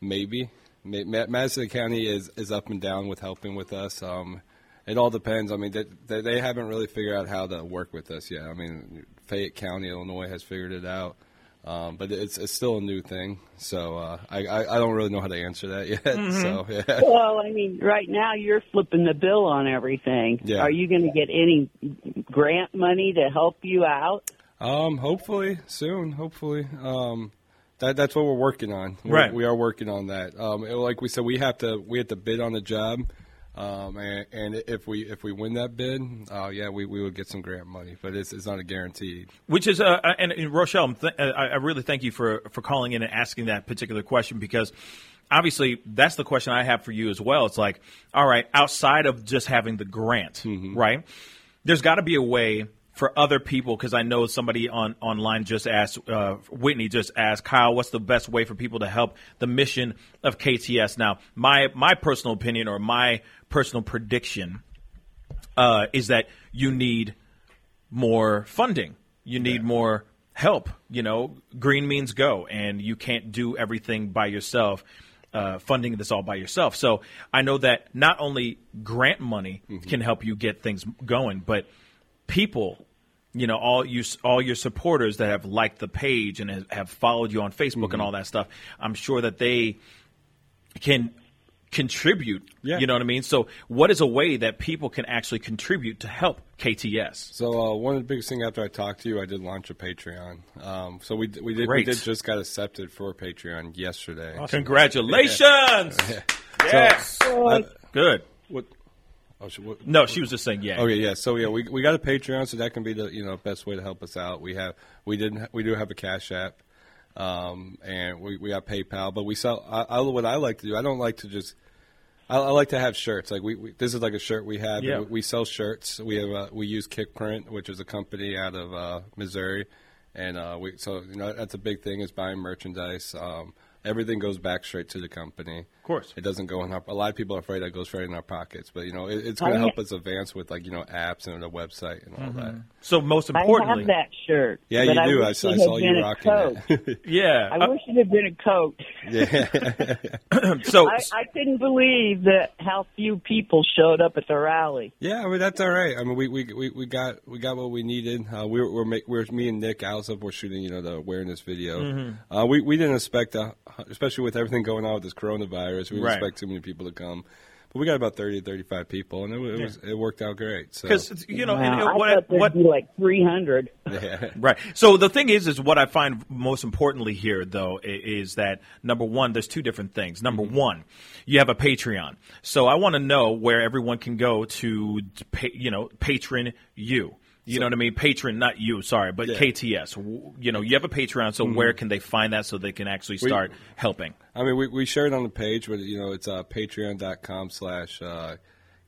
maybe Ma- Ma- Madison County is, is up and down with helping with us. Um, it all depends. I mean, they, they haven't really figured out how to work with us yet. I mean, Fayette County, Illinois, has figured it out. Um, but it's, it's still a new thing, so uh, I, I I don't really know how to answer that [laughs] yet. So yeah, Well, I mean, right now you're flipping the bill on everything. Yeah. Are you going to get any grant money to help you out? Um, hopefully soon. Hopefully, um, that that's what we're working on. We're, Right. we are working on that. Um, it- like we said, we have to we have to bid on the job, um, and, and if we if we win that bid, uh, yeah, we, we would get some grant money, but it's it's not a guaranteed. Which is, uh, and, and Rochelle, th- uh, I I really thank you for, for calling in and asking that particular question because obviously that's the question I have for you as well. It's like, all right, outside of just having the grant, right? There's got to be a way for other people because I know somebody on online just asked, uh, Whitney just asked, Kyle, what's the best way for people to help the mission of KTS? Now, my my personal opinion or my personal prediction uh, is that you need more funding. You need more help. You know, green means go, and you can't do everything by yourself. Uh, funding this all by yourself. So I know that not only grant money can help you get things going, but people, you know, all you all your supporters that have liked the page and have- followed you on Facebook and all that stuff. I'm sure that they can contribute. Yeah. You know what I mean? So, what is a way that people can actually contribute to help KTS? So uh, one of the biggest things after I talked to you, I did launch a Patreon. Um, so we we did we did just got accepted for Patreon yesterday. Congratulations! [laughs] Yes. So, I- Good. What? Oh, should, what, No, she was just saying, yeah. Okay, yeah. So yeah, we we got a Patreon, so that can be the you know best way to help us out. We have we didn't we do have a Cash App, um, and we we got PayPal, but we sell. I, I what I like to do. I don't like to just. I, I like to have shirts. Like we, we this is like a shirt we have. Yeah. We, we sell shirts. We have uh, we use Kickprint, which is a company out of uh, Missouri, and uh, we so you know that's a big thing is buying merchandise. Um, everything goes back straight to the company. Of course, it doesn't go in our. A lot of people are afraid that goes straight in our pockets, but you know it, it's going to help us advance with like you know apps and a website and all that. So most importantly, I importantly, have that shirt. Yeah, you I do. I saw- I saw you been a rocking coat. it. [laughs] yeah. I wish it had been a coat. Yeah. [laughs] so I, I couldn't believe that how few people showed up at the rally. Yeah, I mean that's all right. I mean we we, we, we got we got what we needed. Uh, we were we're, make, we're me and Nick Alsop were shooting you know the awareness video. Mhm. Uh, we we didn't expect, uh, especially with everything going on with this coronavirus, we didn't Right. expect too many people to come. But we got about 30 to 35 people, and it, wa- it was it worked out great. So Because you know, Wow, and, and I what, thought there'd what be like 300. [laughs] yeah. Right. So the thing is, is what I find most importantly here, though, is that number one, there's two different things. Number mm-hmm. one, you have a Patreon. So I want to know where everyone can go to, pay, you know, patron you. You know what I mean? Patron, not you, sorry, but Yeah. KTS. You know, you have a Patreon, so where can they find that so they can actually We- start helping? I mean, we, we share it on the page, but you know, it's uh, patreon.com slash uh,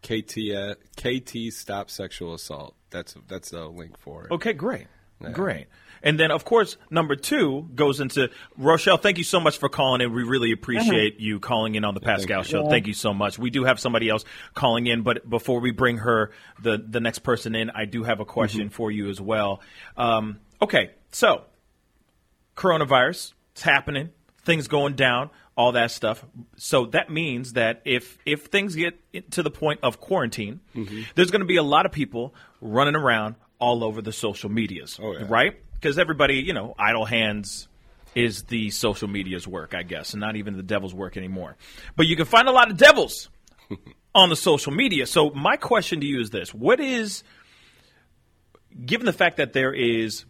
KT, KT Stop Sexual Assault. That's that's the link for it. Okay, great. Yeah. Great. And then, of course, number two goes into Rochelle. Thank you so much for calling in. We really uh-huh. appreciate you calling in on the Pascal Show. Yeah. Thank you so much. We do have somebody else calling in, but before we bring her, the the next person in, I do have a question mm-hmm. for you as well. Um, okay, so coronavirus, it's happening, things going down, all that stuff. So that means that if if things get to the point of quarantine, mm-hmm. there's going to be a lot of people running around all over the social medias, Oh, yeah. right? Because everybody, you know, idle hands is the social media's work, I guess, and not even the devil's work anymore. But you can find a lot of devils [laughs] on the social media. So my question to you is this: What is, given the fact that there is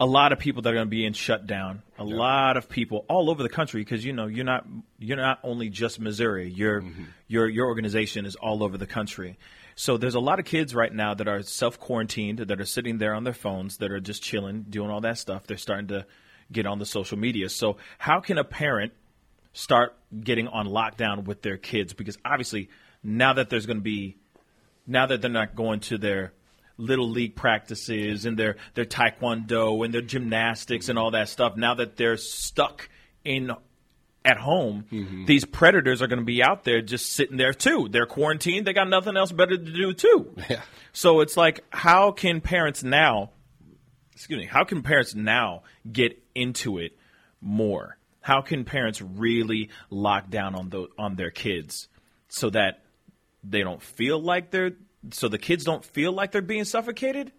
a lot of people that are going to be in shutdown. A lot of people all over the country because you know you're not you're not only just Missouri. Your mm-hmm. your your organization is all over the country. So there's a lot of kids right now that are self quarantined that are sitting there on their phones that are just chilling, doing all that stuff. They're starting to get on the social media. So how can a parent start getting on lockdown with their kids? Because obviously now that there's going to be now that they're not going to their little league practices and their their taekwondo and their gymnastics and all that stuff now that they're stuck in at home mm-hmm. these predators are going to be out there just sitting there too. They're quarantined they got nothing else better to do too. Yeah. so it's like how can parents now excuse me how can parents now get into it more? How can parents really lock down on the on their kids so that they don't feel like they're so the kids don't feel like they're being suffocated,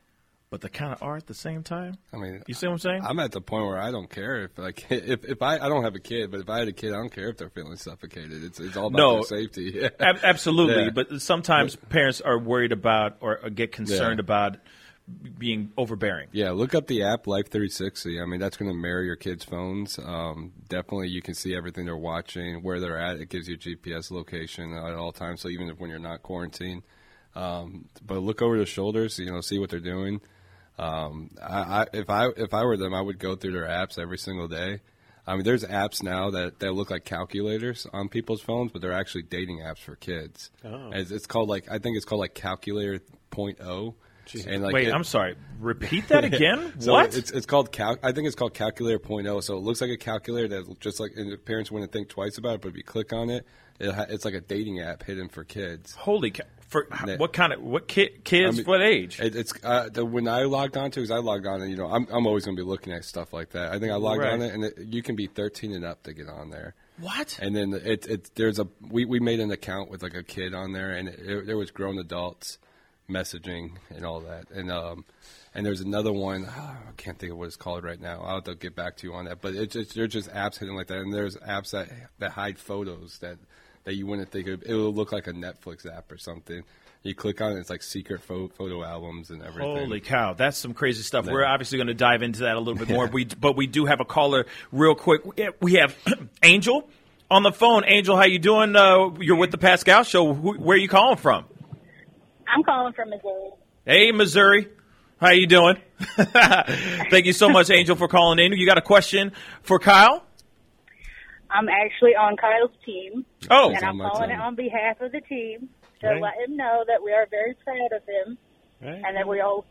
but they kind of are at the same time. I mean, You see what I'm saying? I'm at the point where I don't care if like [laughs] if, if I I don't have a kid, but if I had a kid, I don't care if they're feeling suffocated. It's it's all about No. safety. [laughs] Ab- absolutely, Yeah. but sometimes parents are worried about or, or get concerned Yeah. about being overbearing. Yeah, look up the app Life 360. I mean, that's going to mirror your kids' phones. Um, definitely, you can see everything they're watching, where they're at. It gives you GPS location at all times. So even if when you're not quarantined, um, but look over their shoulders. You know, see what they're doing. Um, I, I, if I if I were them, I would go through their apps every single day. I mean, there's apps now that, that look like calculators on people's phones, but they're actually dating apps for kids. Oh. It's, it's called like I think it's called like Calculator Point O. And like Wait, it- I'm sorry. Repeat that [laughs] again. so what? It's it's called cal- I think it's called Calculator .0. So it looks like a calculator that just like and parents wouldn't think twice about it. But if you click on it, it ha- it's like a dating app hidden for kids. Holy cow! For Yeah. what kind of what ki- kids? I mean, what age? It, it's uh, the, when I logged on to because I logged on and you know I'm I'm always going to be looking at stuff like that. I think I logged Right. on it and it, you can be 13 and up to get on there. what? And then it, it there's a we, we made an account with like a kid on there, and it, there was grown adults messaging and all that, and um and there's another one I can't think of what it's called right now. I'll have to get back to you on that, but it's just, there's just apps hidden like that, and there's apps that that hide photos that that you wouldn't think of. It will look like a Netflix app or something. You click on it, it's like secret pho- photo albums and everything. Holy cow, that's some crazy stuff. Yeah. We're obviously going to dive into that a little bit more. We, but we do have a caller real quick. We- We have [clears throat] Angel on the phone. Angel, how you doing? Uh, you're with the Pascal Show. Who, where are you calling from? I'm calling from Missouri. Hey, Missouri. How you doing? [laughs] Thank you so much, Angel, for calling in. You got a question for Kyle? I'm actually on Kyle's team. Oh. and I'm calling it on behalf of the team to Okay. let him know that we are very proud of him Right. and that we all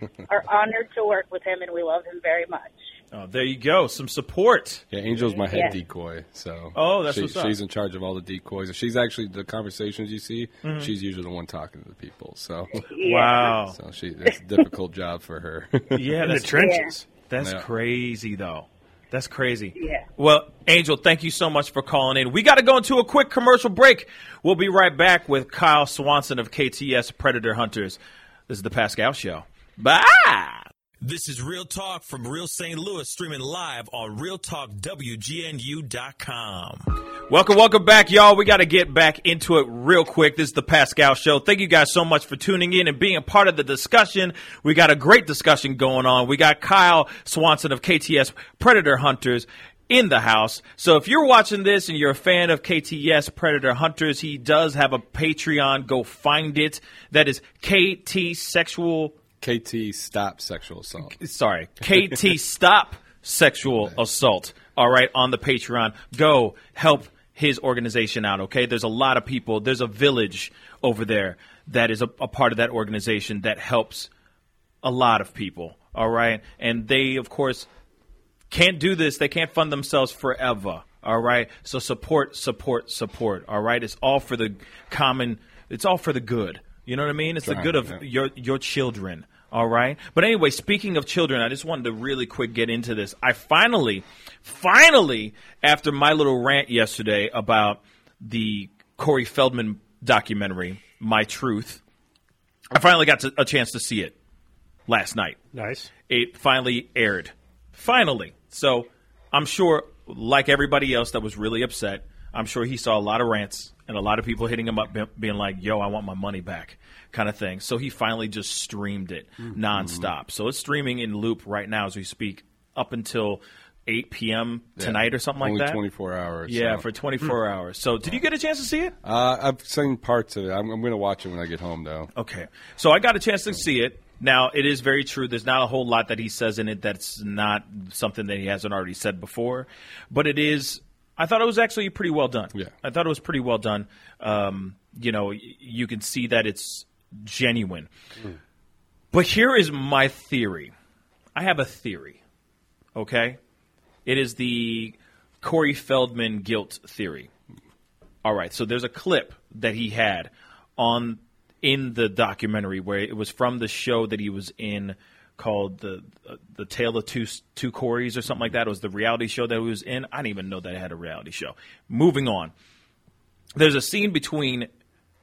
[laughs] are honored to work with him and we love him very much. Oh, there you go. Some support. Yeah, Angel's my head Yeah. decoy. So Oh, that's she- what's up. she's in charge of all the decoys. She's actually the conversations you see. Mhm. She's usually the one talking to the people. So Yeah. [laughs] Wow. So she it's a difficult job for her. Yeah, [laughs] that's That's Yeah. crazy, though. That's crazy. Yeah. Well, Angel, thank you so much for calling in. We got to go into a quick commercial break. We'll be right back with Kyle Swanson of KTS Predator Hunters. This is the Pascal Show. Bye. This is Real Talk from Real St. Louis, streaming live on RealTalkWGNU.com. Welcome, welcome back, y'all. We got to get back into it real quick. This is the Pascal Show. Thank you guys so much for tuning in and being a part of the discussion. We got a great discussion going on. We got Kyle Swanson of KTS Predator Hunters in the house. So if you're watching this and you're a fan of KTS Predator Hunters, he does have a Patreon. Go find it. That is KT Sexual. KT Stop Sexual Assault. Sorry, KT Stop Sexual [laughs] Assault. All right, on the Patreon. Go help his organization out. Okay, there's a lot of people. There's a village over there that is a, a part of that organization that helps a lot of people. All right, and they of course can't do this. They can't fund themselves forever. All right. So support, support, support. All right. It's all for the common. It's all for the good. You know what I mean? It's the good of yeah. your your children. All right. But anyway, speaking of children, I just wanted to really quick get into this. I finally, finally, after my little rant yesterday about the Corey Feldman documentary, My Truth, I finally got to, a chance to see it last night. Nice. It finally aired. Finally. So I'm sure, like everybody else that was really upset, I'm sure he saw a lot of rants and a lot of people hitting him up, being like, yo, I want my money back, kind of thing. So he finally just streamed it mm-hmm. nonstop. So it's streaming in loop right now as we speak up until 8 p.m. Yeah. tonight or something like that. 24 hours, Yeah, so. for 24 hmm. hours. So did you get a chance to see it? Uh, I've seen parts of it. I'm, I'm going to watch it when I get home, though. Okay. So I got a chance to hmm. see it. Now, it is very true. There's not a whole lot that he says in it that's not something that he hasn't already said before. But it is, I thought it was actually pretty well done. Yeah. I thought it was pretty well done. Um, you know, y- you can see that it's genuine. But here is my theory. I have a theory. Okay? It is the Corey Feldman guilt theory. All right, so there's a clip that he had on in the documentary where it was from the show that he was in called the the Tale of Two Two Corys or something like that. It was the reality show that he was in. I didn't even know that it had a reality show. Moving on, there's a scene between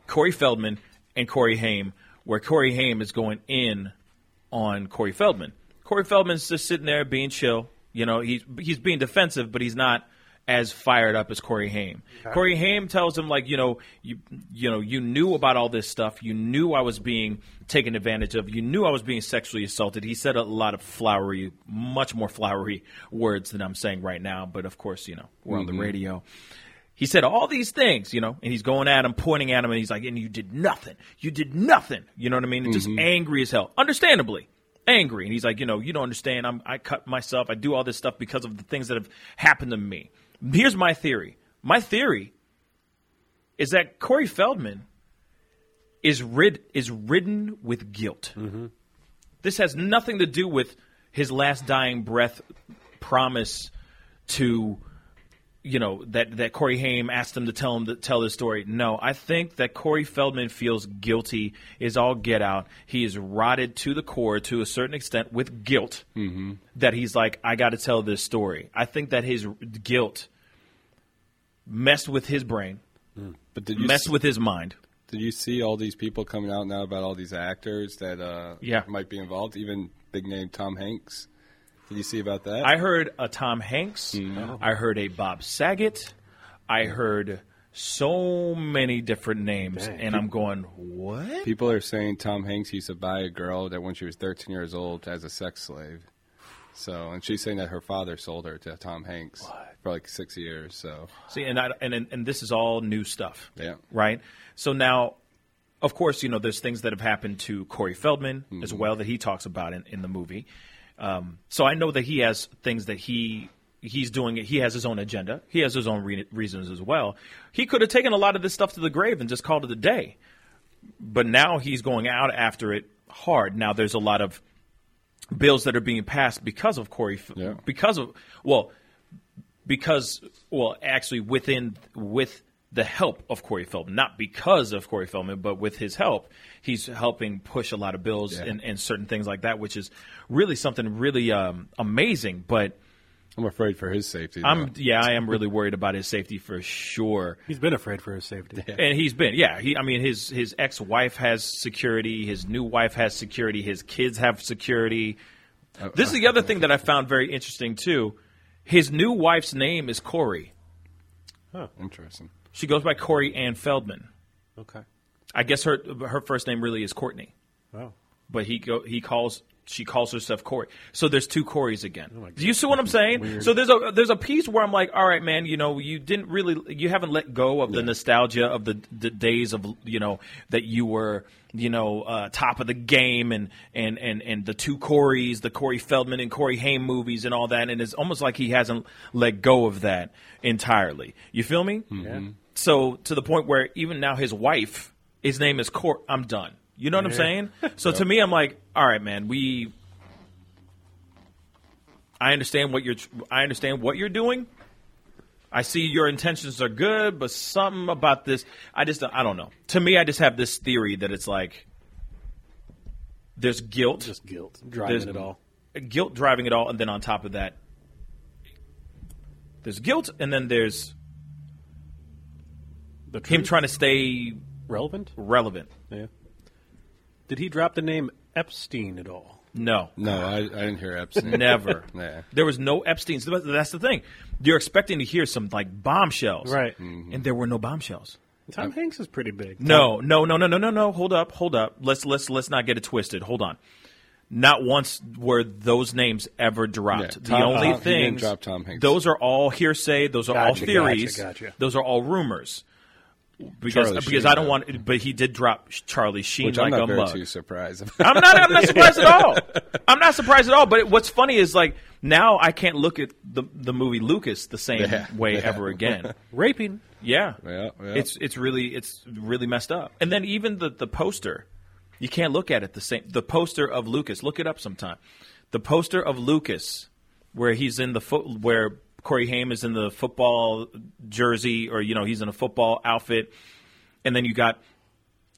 Corey Feldman and Corey Haim where Corey Haim is going in on Corey Feldman. Corey Feldman's just sitting there being chill. You know, he's he's being defensive, but he's not as fired up as Corey Haim. Corey Haim tells him like, you know, you you know, you knew about all this stuff. You knew I was being taken advantage of. You knew I was being sexually assaulted. He said a lot of flowery, much more flowery words than I'm saying right now. But of course, you know, we're on the Mhm. radio. He said all these things, you know, and he's going at him, pointing at him, and he's like, and you did nothing. You did nothing. You know what I mean? And Just angry as hell. Understandably angry. And he's like, you know, you don't understand. I'm, I cut myself. I do all this stuff because of the things that have happened to me. Here's my theory. My theory is that Corey Feldman is rid is ridden with guilt. This has nothing to do with his last dying breath promise to you know that that Corey Haim asked him to tell him to tell this story. No, I think that Corey Feldman feels guilty is all get out. He is rotted to the core to a certain extent with guilt Mm-hmm. that he's like, I got to tell this story. I think that his guilt messed with his brain, But did you messed s- with his mind. Did you see all these people coming out now about all these actors that uh, Yeah. might be involved? Even big name Tom Hanks. Did you see about that? I heard a Tom Hanks. Mm-hmm. I heard a Bob Saget. I heard so many different names, and I'm going, what? People are saying Tom Hanks used to buy a girl that when she was 13 years old as a sex slave. So, and she's saying that her father sold her to Tom Hanks for like six years. So, See, and, I, and and this is all new stuff. Yeah. Right. So now, of course, you know there's things that have happened to Corey Feldman as well that he talks about in, in the movie. Um, so I know that he has things that he he's doing. He has his own agenda. He has his own re- reasons as well. He could have taken a lot of this stuff to the grave and just called it a day. But now he's going out after it hard. Now there's a lot of bills that are being passed because of Corey, F- because of well, because well, actually within with the help of Corey Feldman, not because of Corey Feldman, but with his help, he's helping push a lot of bills Yeah. and, and certain things like that, which is really something really um, amazing. But I'm afraid for his safety. I'm yeah, I am really worried about his safety for sure. He's been afraid for his safety. And he's been, yeah. He, I mean, his his ex wife has security. His new wife has security. His kids have security. This is the other thing that I found very interesting too. His new wife's name is Corey. Huh. Interesting. She goes by Corey Ann Feldman. Okay. I guess her her first name really is Courtney, Oh. but he go he calls she calls herself Corey. So there's two Corys again. Oh Do you see what I'm saying? So there's a there's a piece where I'm like, all right, man, you know, you didn't really you haven't let go of the nostalgia of the, the days of you know that you were you know uh, top of the game and and and and the two Corys, the Corey Feldman and Corey Haim movies and all that, and it's almost like he hasn't let go of that entirely. You feel me? Yeah. So to the point where even now his wife, his name is Cor. I'm done. You know what I'm saying? So to me, I'm like, all right, man. We, I understand what you're. I understand what you're doing. I see your intentions are good, but something about this, I just, I don't know. To me, I just have this theory that it's like there's guilt, Just guilt driving There's it all. guilt driving it all, and then on top of that, there's guilt, and then there's The him truth? trying to stay relevant. relevant. Yeah. Did he drop the name Epstein at all? No, No, I, I didn't hear Epstein. [laughs] never. [laughs] Yeah. There was no Epstein's. That's the thing. You're expecting to hear some like bombshells, Right. And there were no bombshells. Tom Hanks is pretty big. No, no, no, no, no, no, no. Hold up, hold up. Let's let's let's not get it twisted. Hold on. Not once were those names ever dropped. Yeah, the only uh, he drop Tom Hanks. those are all hearsay. Those are all theories. gotcha, gotcha. Those are all rumors. Because Charlie because Sheen, I don't want, but he did drop Charlie Sheen Which like I'm not a very mug. too surprised. I'm not. I'm not surprised at all. [laughs] I'm not surprised at all. But what's funny is like now I can't look at the the movie Lucas the same Yeah. way Yeah. ever again. [laughs] Raping. Yeah. Yeah, yeah. It's it's really it's really messed up. And then even the the poster, you can't look at it the same. The poster of Lucas, look it up sometime. The poster of Lucas, where he's in the foot, where Corey Haim is in the football jersey, or you know he's in a football outfit, and then you got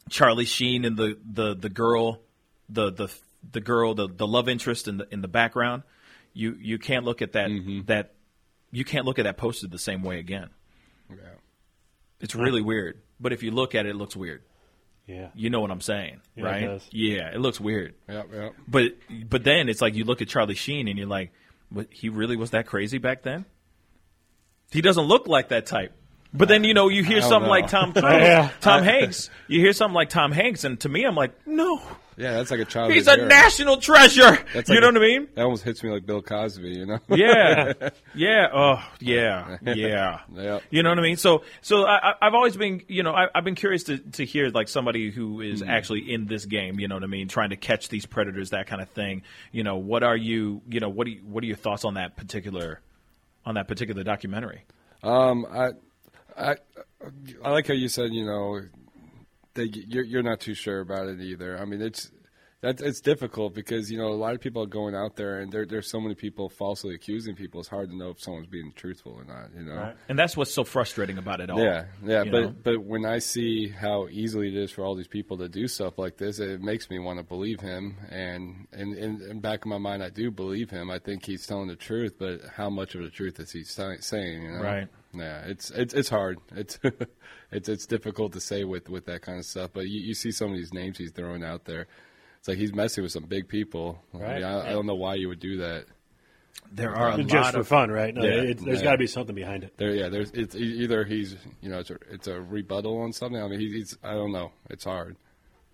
Charlie Sheen and the the the girl, the the the girl, the the love interest in the in the background. You you can't look at that mm-hmm. that you can't look at that poster the same way again. Yeah. It's really weird. But if you look at it, it looks weird. Yeah. You know what I'm saying, Yeah, it right? does. Yeah, it looks weird. Yep, yep. But but then it's like you look at Charlie Sheen and you're like, what, he really was that crazy back then? He doesn't look like that type. But then you know you hear something know. like Tom [laughs] Yeah. Tom Hanks. You hear something like Tom Hanks, and to me, I'm like, no, Yeah, that's like a child. he's a national treasure. That's you like know a- what I mean? That almost hits me like Bill Cosby, you know? Yeah, [laughs] yeah, oh yeah, yeah. [laughs] Yep. You know what I mean? So, so I, I- I've always been, you know, I, I've been curious to, to hear like somebody who is Hmm. actually in this game. You know what I mean? Trying to catch these predators, that kind of thing. You know, what are you? You know, what do you, what are your thoughts on that particular on that particular documentary? Um, I, I, I like how you said, you know, that you're you're not too sure about it either. I mean, it's that it's difficult because you know a lot of people are going out there and there there's so many people falsely accusing people. It's hard to know if someone's being truthful or not. You know. And that's what's so frustrating about it all. Yeah, yeah, but know? but when I see how easily it is for all these people to do stuff like this, it makes me want to believe him. And and in, in back of my mind, I do believe him. I think he's telling the truth, but how much of the truth is he saying? You know? Right. Yeah, it's it's it's hard. It's [laughs] it's it's difficult to say with with that kind of stuff. But you, you see some of these names he's throwing out there. It's like he's messing with some big people. I, mean, I, I don't know why you would do that. There are a Just lot for of fun, right? No, Yeah, it, there's yeah. got to be something behind it. There, yeah. There's it's either he's you know it's a, it's a rebuttal on something. I mean, he's, he's I don't know. It's hard.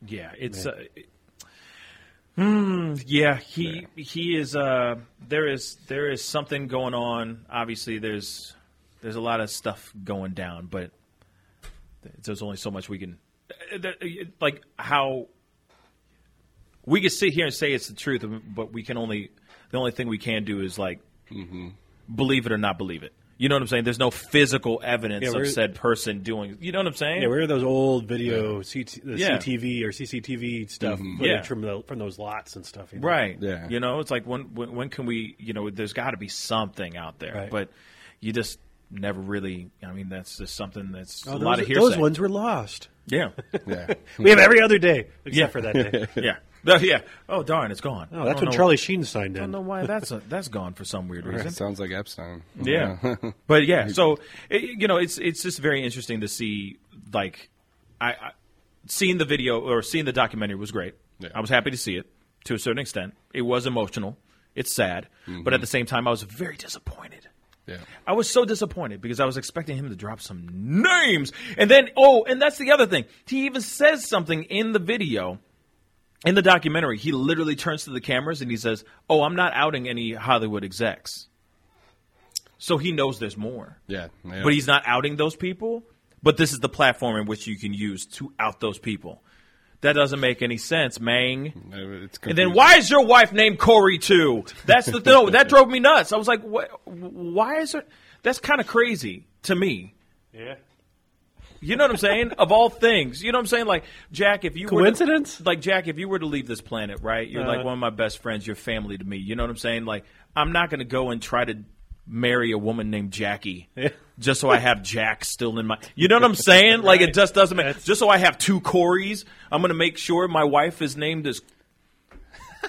Yeah, it's. Uh, it- Hmm, yeah, he he is. Uh, there is there is something going on. Obviously, there's there's a lot of stuff going down, but there's only so much we can. uh, that- uh, Like how we can sit here and say it's the truth, but we can only the only thing we can do is like believe it or not believe it. You know what I'm saying? There's no physical evidence Yeah, of said person doing. You know what I'm saying? Yeah, where are those old video CT, the Yeah. CTV or CCTV stuff Mhm. Yeah. from the, from those lots and stuff? you know? Right. Yeah. You know, it's like when when, when can we? You know, there's got to be something out there, Right. but you just never really. I mean, that's just something that's Oh, a lot of hearsay. those ones were lost. Yeah. [laughs] Yeah. we have every other day except yeah. for that day. [laughs] yeah. [laughs] Yeah. Oh darn, it's gone. Oh, that's don't when know- Charlie Sheen signed in. I don't in. know why that's [laughs] a, that's gone for some weird reason. It sounds like Epstein. Yeah, [laughs] but yeah, so it, you know, it's it's just very interesting to see. Like, I, I seeing the video or seeing the documentary was great. Yeah. I was happy to see it to a certain extent. It was emotional. It's sad, mm-hmm. but at the same time, I was very disappointed. Yeah. I was so disappointed because I was expecting him to drop some names. And then, oh, and that's the other thing. He even says something in the video, in the documentary. He literally turns to the cameras and he says, Oh, I'm not outing any Hollywood execs. So he knows there's more. Yeah. yeah. But he's not outing those people. But this is the platform in which you can use to out those people. That doesn't make any sense, Mang. And then why is your wife named Corey too? That's the no. That drove me nuts. I was like, what? Why is it? That's kind of crazy to me. Yeah. You know what I'm saying? of all things, you know what I'm saying? Like Jack, if you Coincidence? were to, like Jack, if you were to leave this planet, right? You're like Uh. one of my best friends. You're family to me. You know what I'm saying? Like I'm not going to go and try to marry a woman named Jackie just so I have Jack still in my. You know what I'm saying? Like it just doesn't make. Just so I have two Corys, I'm going to make sure my wife is named as.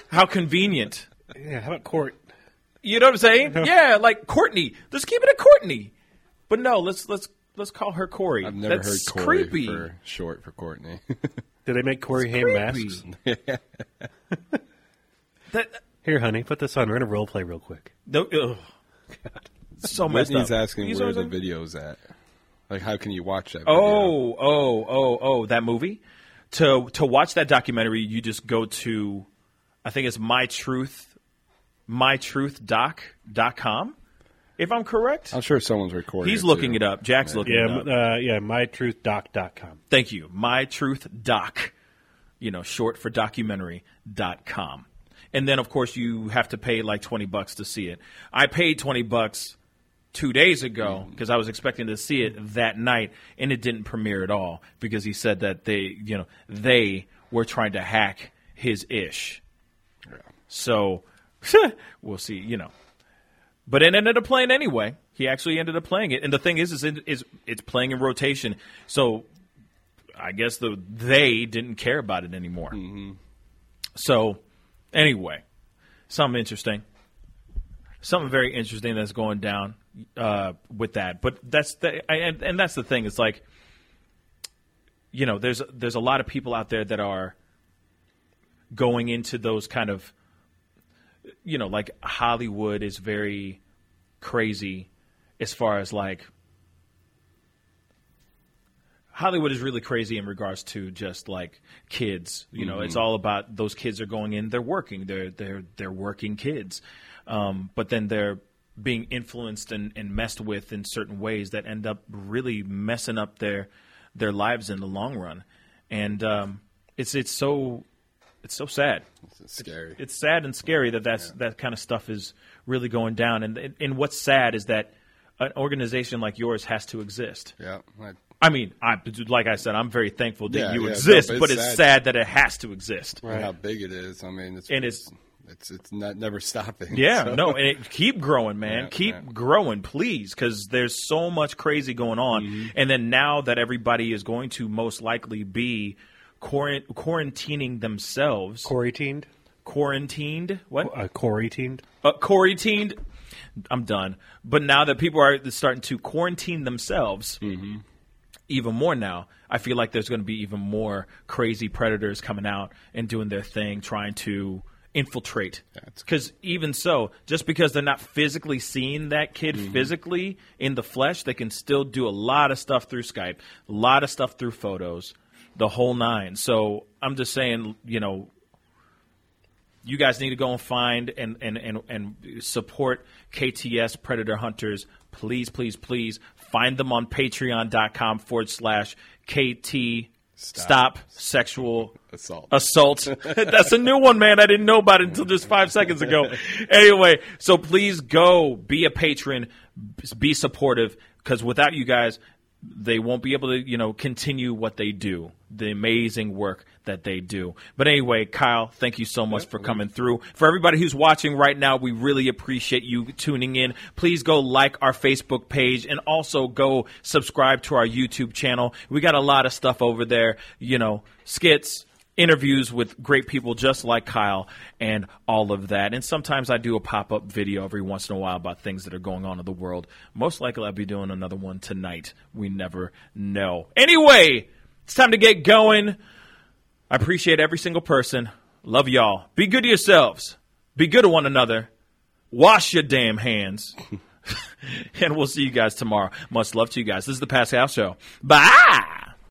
How convenient. Yeah, how about court? You know what I'm saying? yeah, like Courtney. Let's keep it a Courtney. But no, let's let's let's call her Corey. I've never That's heard Corey creepy. for short for Courtney. [laughs] Did they make Corey Haim masks? [laughs] That Here, honey, put this on. We're gonna role play real quick. no, ugh. so messed Whitney's up. asking You where know the what I'm saying? video's at. Like, how can you watch that? Video? Oh, oh, oh, oh, that movie. To to watch that documentary, you just go to, I think it's my truth, mytruthdoc.com. If I'm correct, I'm sure someone's recording. he's it, looking too. it up. Jack's Yeah. looking Yeah, it m- up. uh, yeah, mytruthdoc.com. Thank you. My Truth Doc, you know, short for documentary.com. And then, of course, you have to pay like 20 bucks to see it. I paid 20 bucks two days ago because I was expecting to see it that night, and it didn't premiere at all because he said that they, you know, they were trying to hack his ish. So [laughs] we'll see, you know. But it ended up playing anyway. He actually ended up playing it, and the thing is, is, it, is it's playing in rotation. So I guess the they didn't care about it anymore. So anyway, something interesting, something very interesting that's going down uh, with that. But that's the and, and that's the thing. It's like you know, there's there's a lot of people out there that are going into those kind of you know, like Hollywood is very crazy as far as like Hollywood is really crazy in regards to just like kids. You know, it's Mhm. all about those kids are going in, they're working, they're they're they're working kids, um, but then they're being influenced and, and messed with in certain ways that end up really messing up their their lives in the long run, and um, it's it's so it's so sad. It's scary. It's sad and scary that that's, that kind of stuff is really going down. And and what's sad is that an organization like yours has to exist. Yeah. I- I mean, I like I said, I'm very thankful that Yeah, you yeah, exist, no, but it's sad. that it has to exist. And how big it is. I mean, it's And it's- it's it's not never stopping. Yeah, so. no, and it, keep growing, man. Yeah, keep yeah. growing, please, because there's so much crazy going on. Mm-hmm. And then now that everybody is going to most likely be quarant- quarantining themselves, quarantined, quarantined, what? Uh, quarantined. Uh, quarantined. I'm done. But now that people are starting to quarantine themselves, Mm-hmm. even more now, I feel like there's going to be even more crazy predators coming out and doing their thing, trying to infiltrate. Because even so, just because they're not physically seeing that kid Mm-hmm. physically in the flesh, they can still do a lot of stuff through Skype, a lot of stuff through photos, the whole nine. So I'm just saying, you know, you guys need to go and find and, and, and, and support KTS Predator Hunters. Please, please, please find them on patreon.com forward slash KT stop, sexual assault. Assault. [laughs] That's a new one, man. I didn't know about it until just five seconds ago. [laughs] Anyway, so please go be a patron, be supportive, because without you guys, they won't be able to, you know, continue what they do, the amazing work that they do. But anyway, Kyle, thank you so much for coming through. For everybody who's watching right now, we really appreciate you tuning in. Please go like our Facebook page and also go subscribe to our YouTube channel. We got a lot of stuff over there, you know, skits, interviews with great people just like Kyle and all of that. And sometimes I do a pop up video every once in a while about things that are going on in the world. Most likely I'll be doing another one tonight. We never know. Anyway, it's time to get going. I appreciate every single person. Love y'all. Be good to yourselves. Be good to one another. Wash your damn hands. [laughs] and we'll see you guys tomorrow. Much love to you guys. This is the Pascal Show. Bye.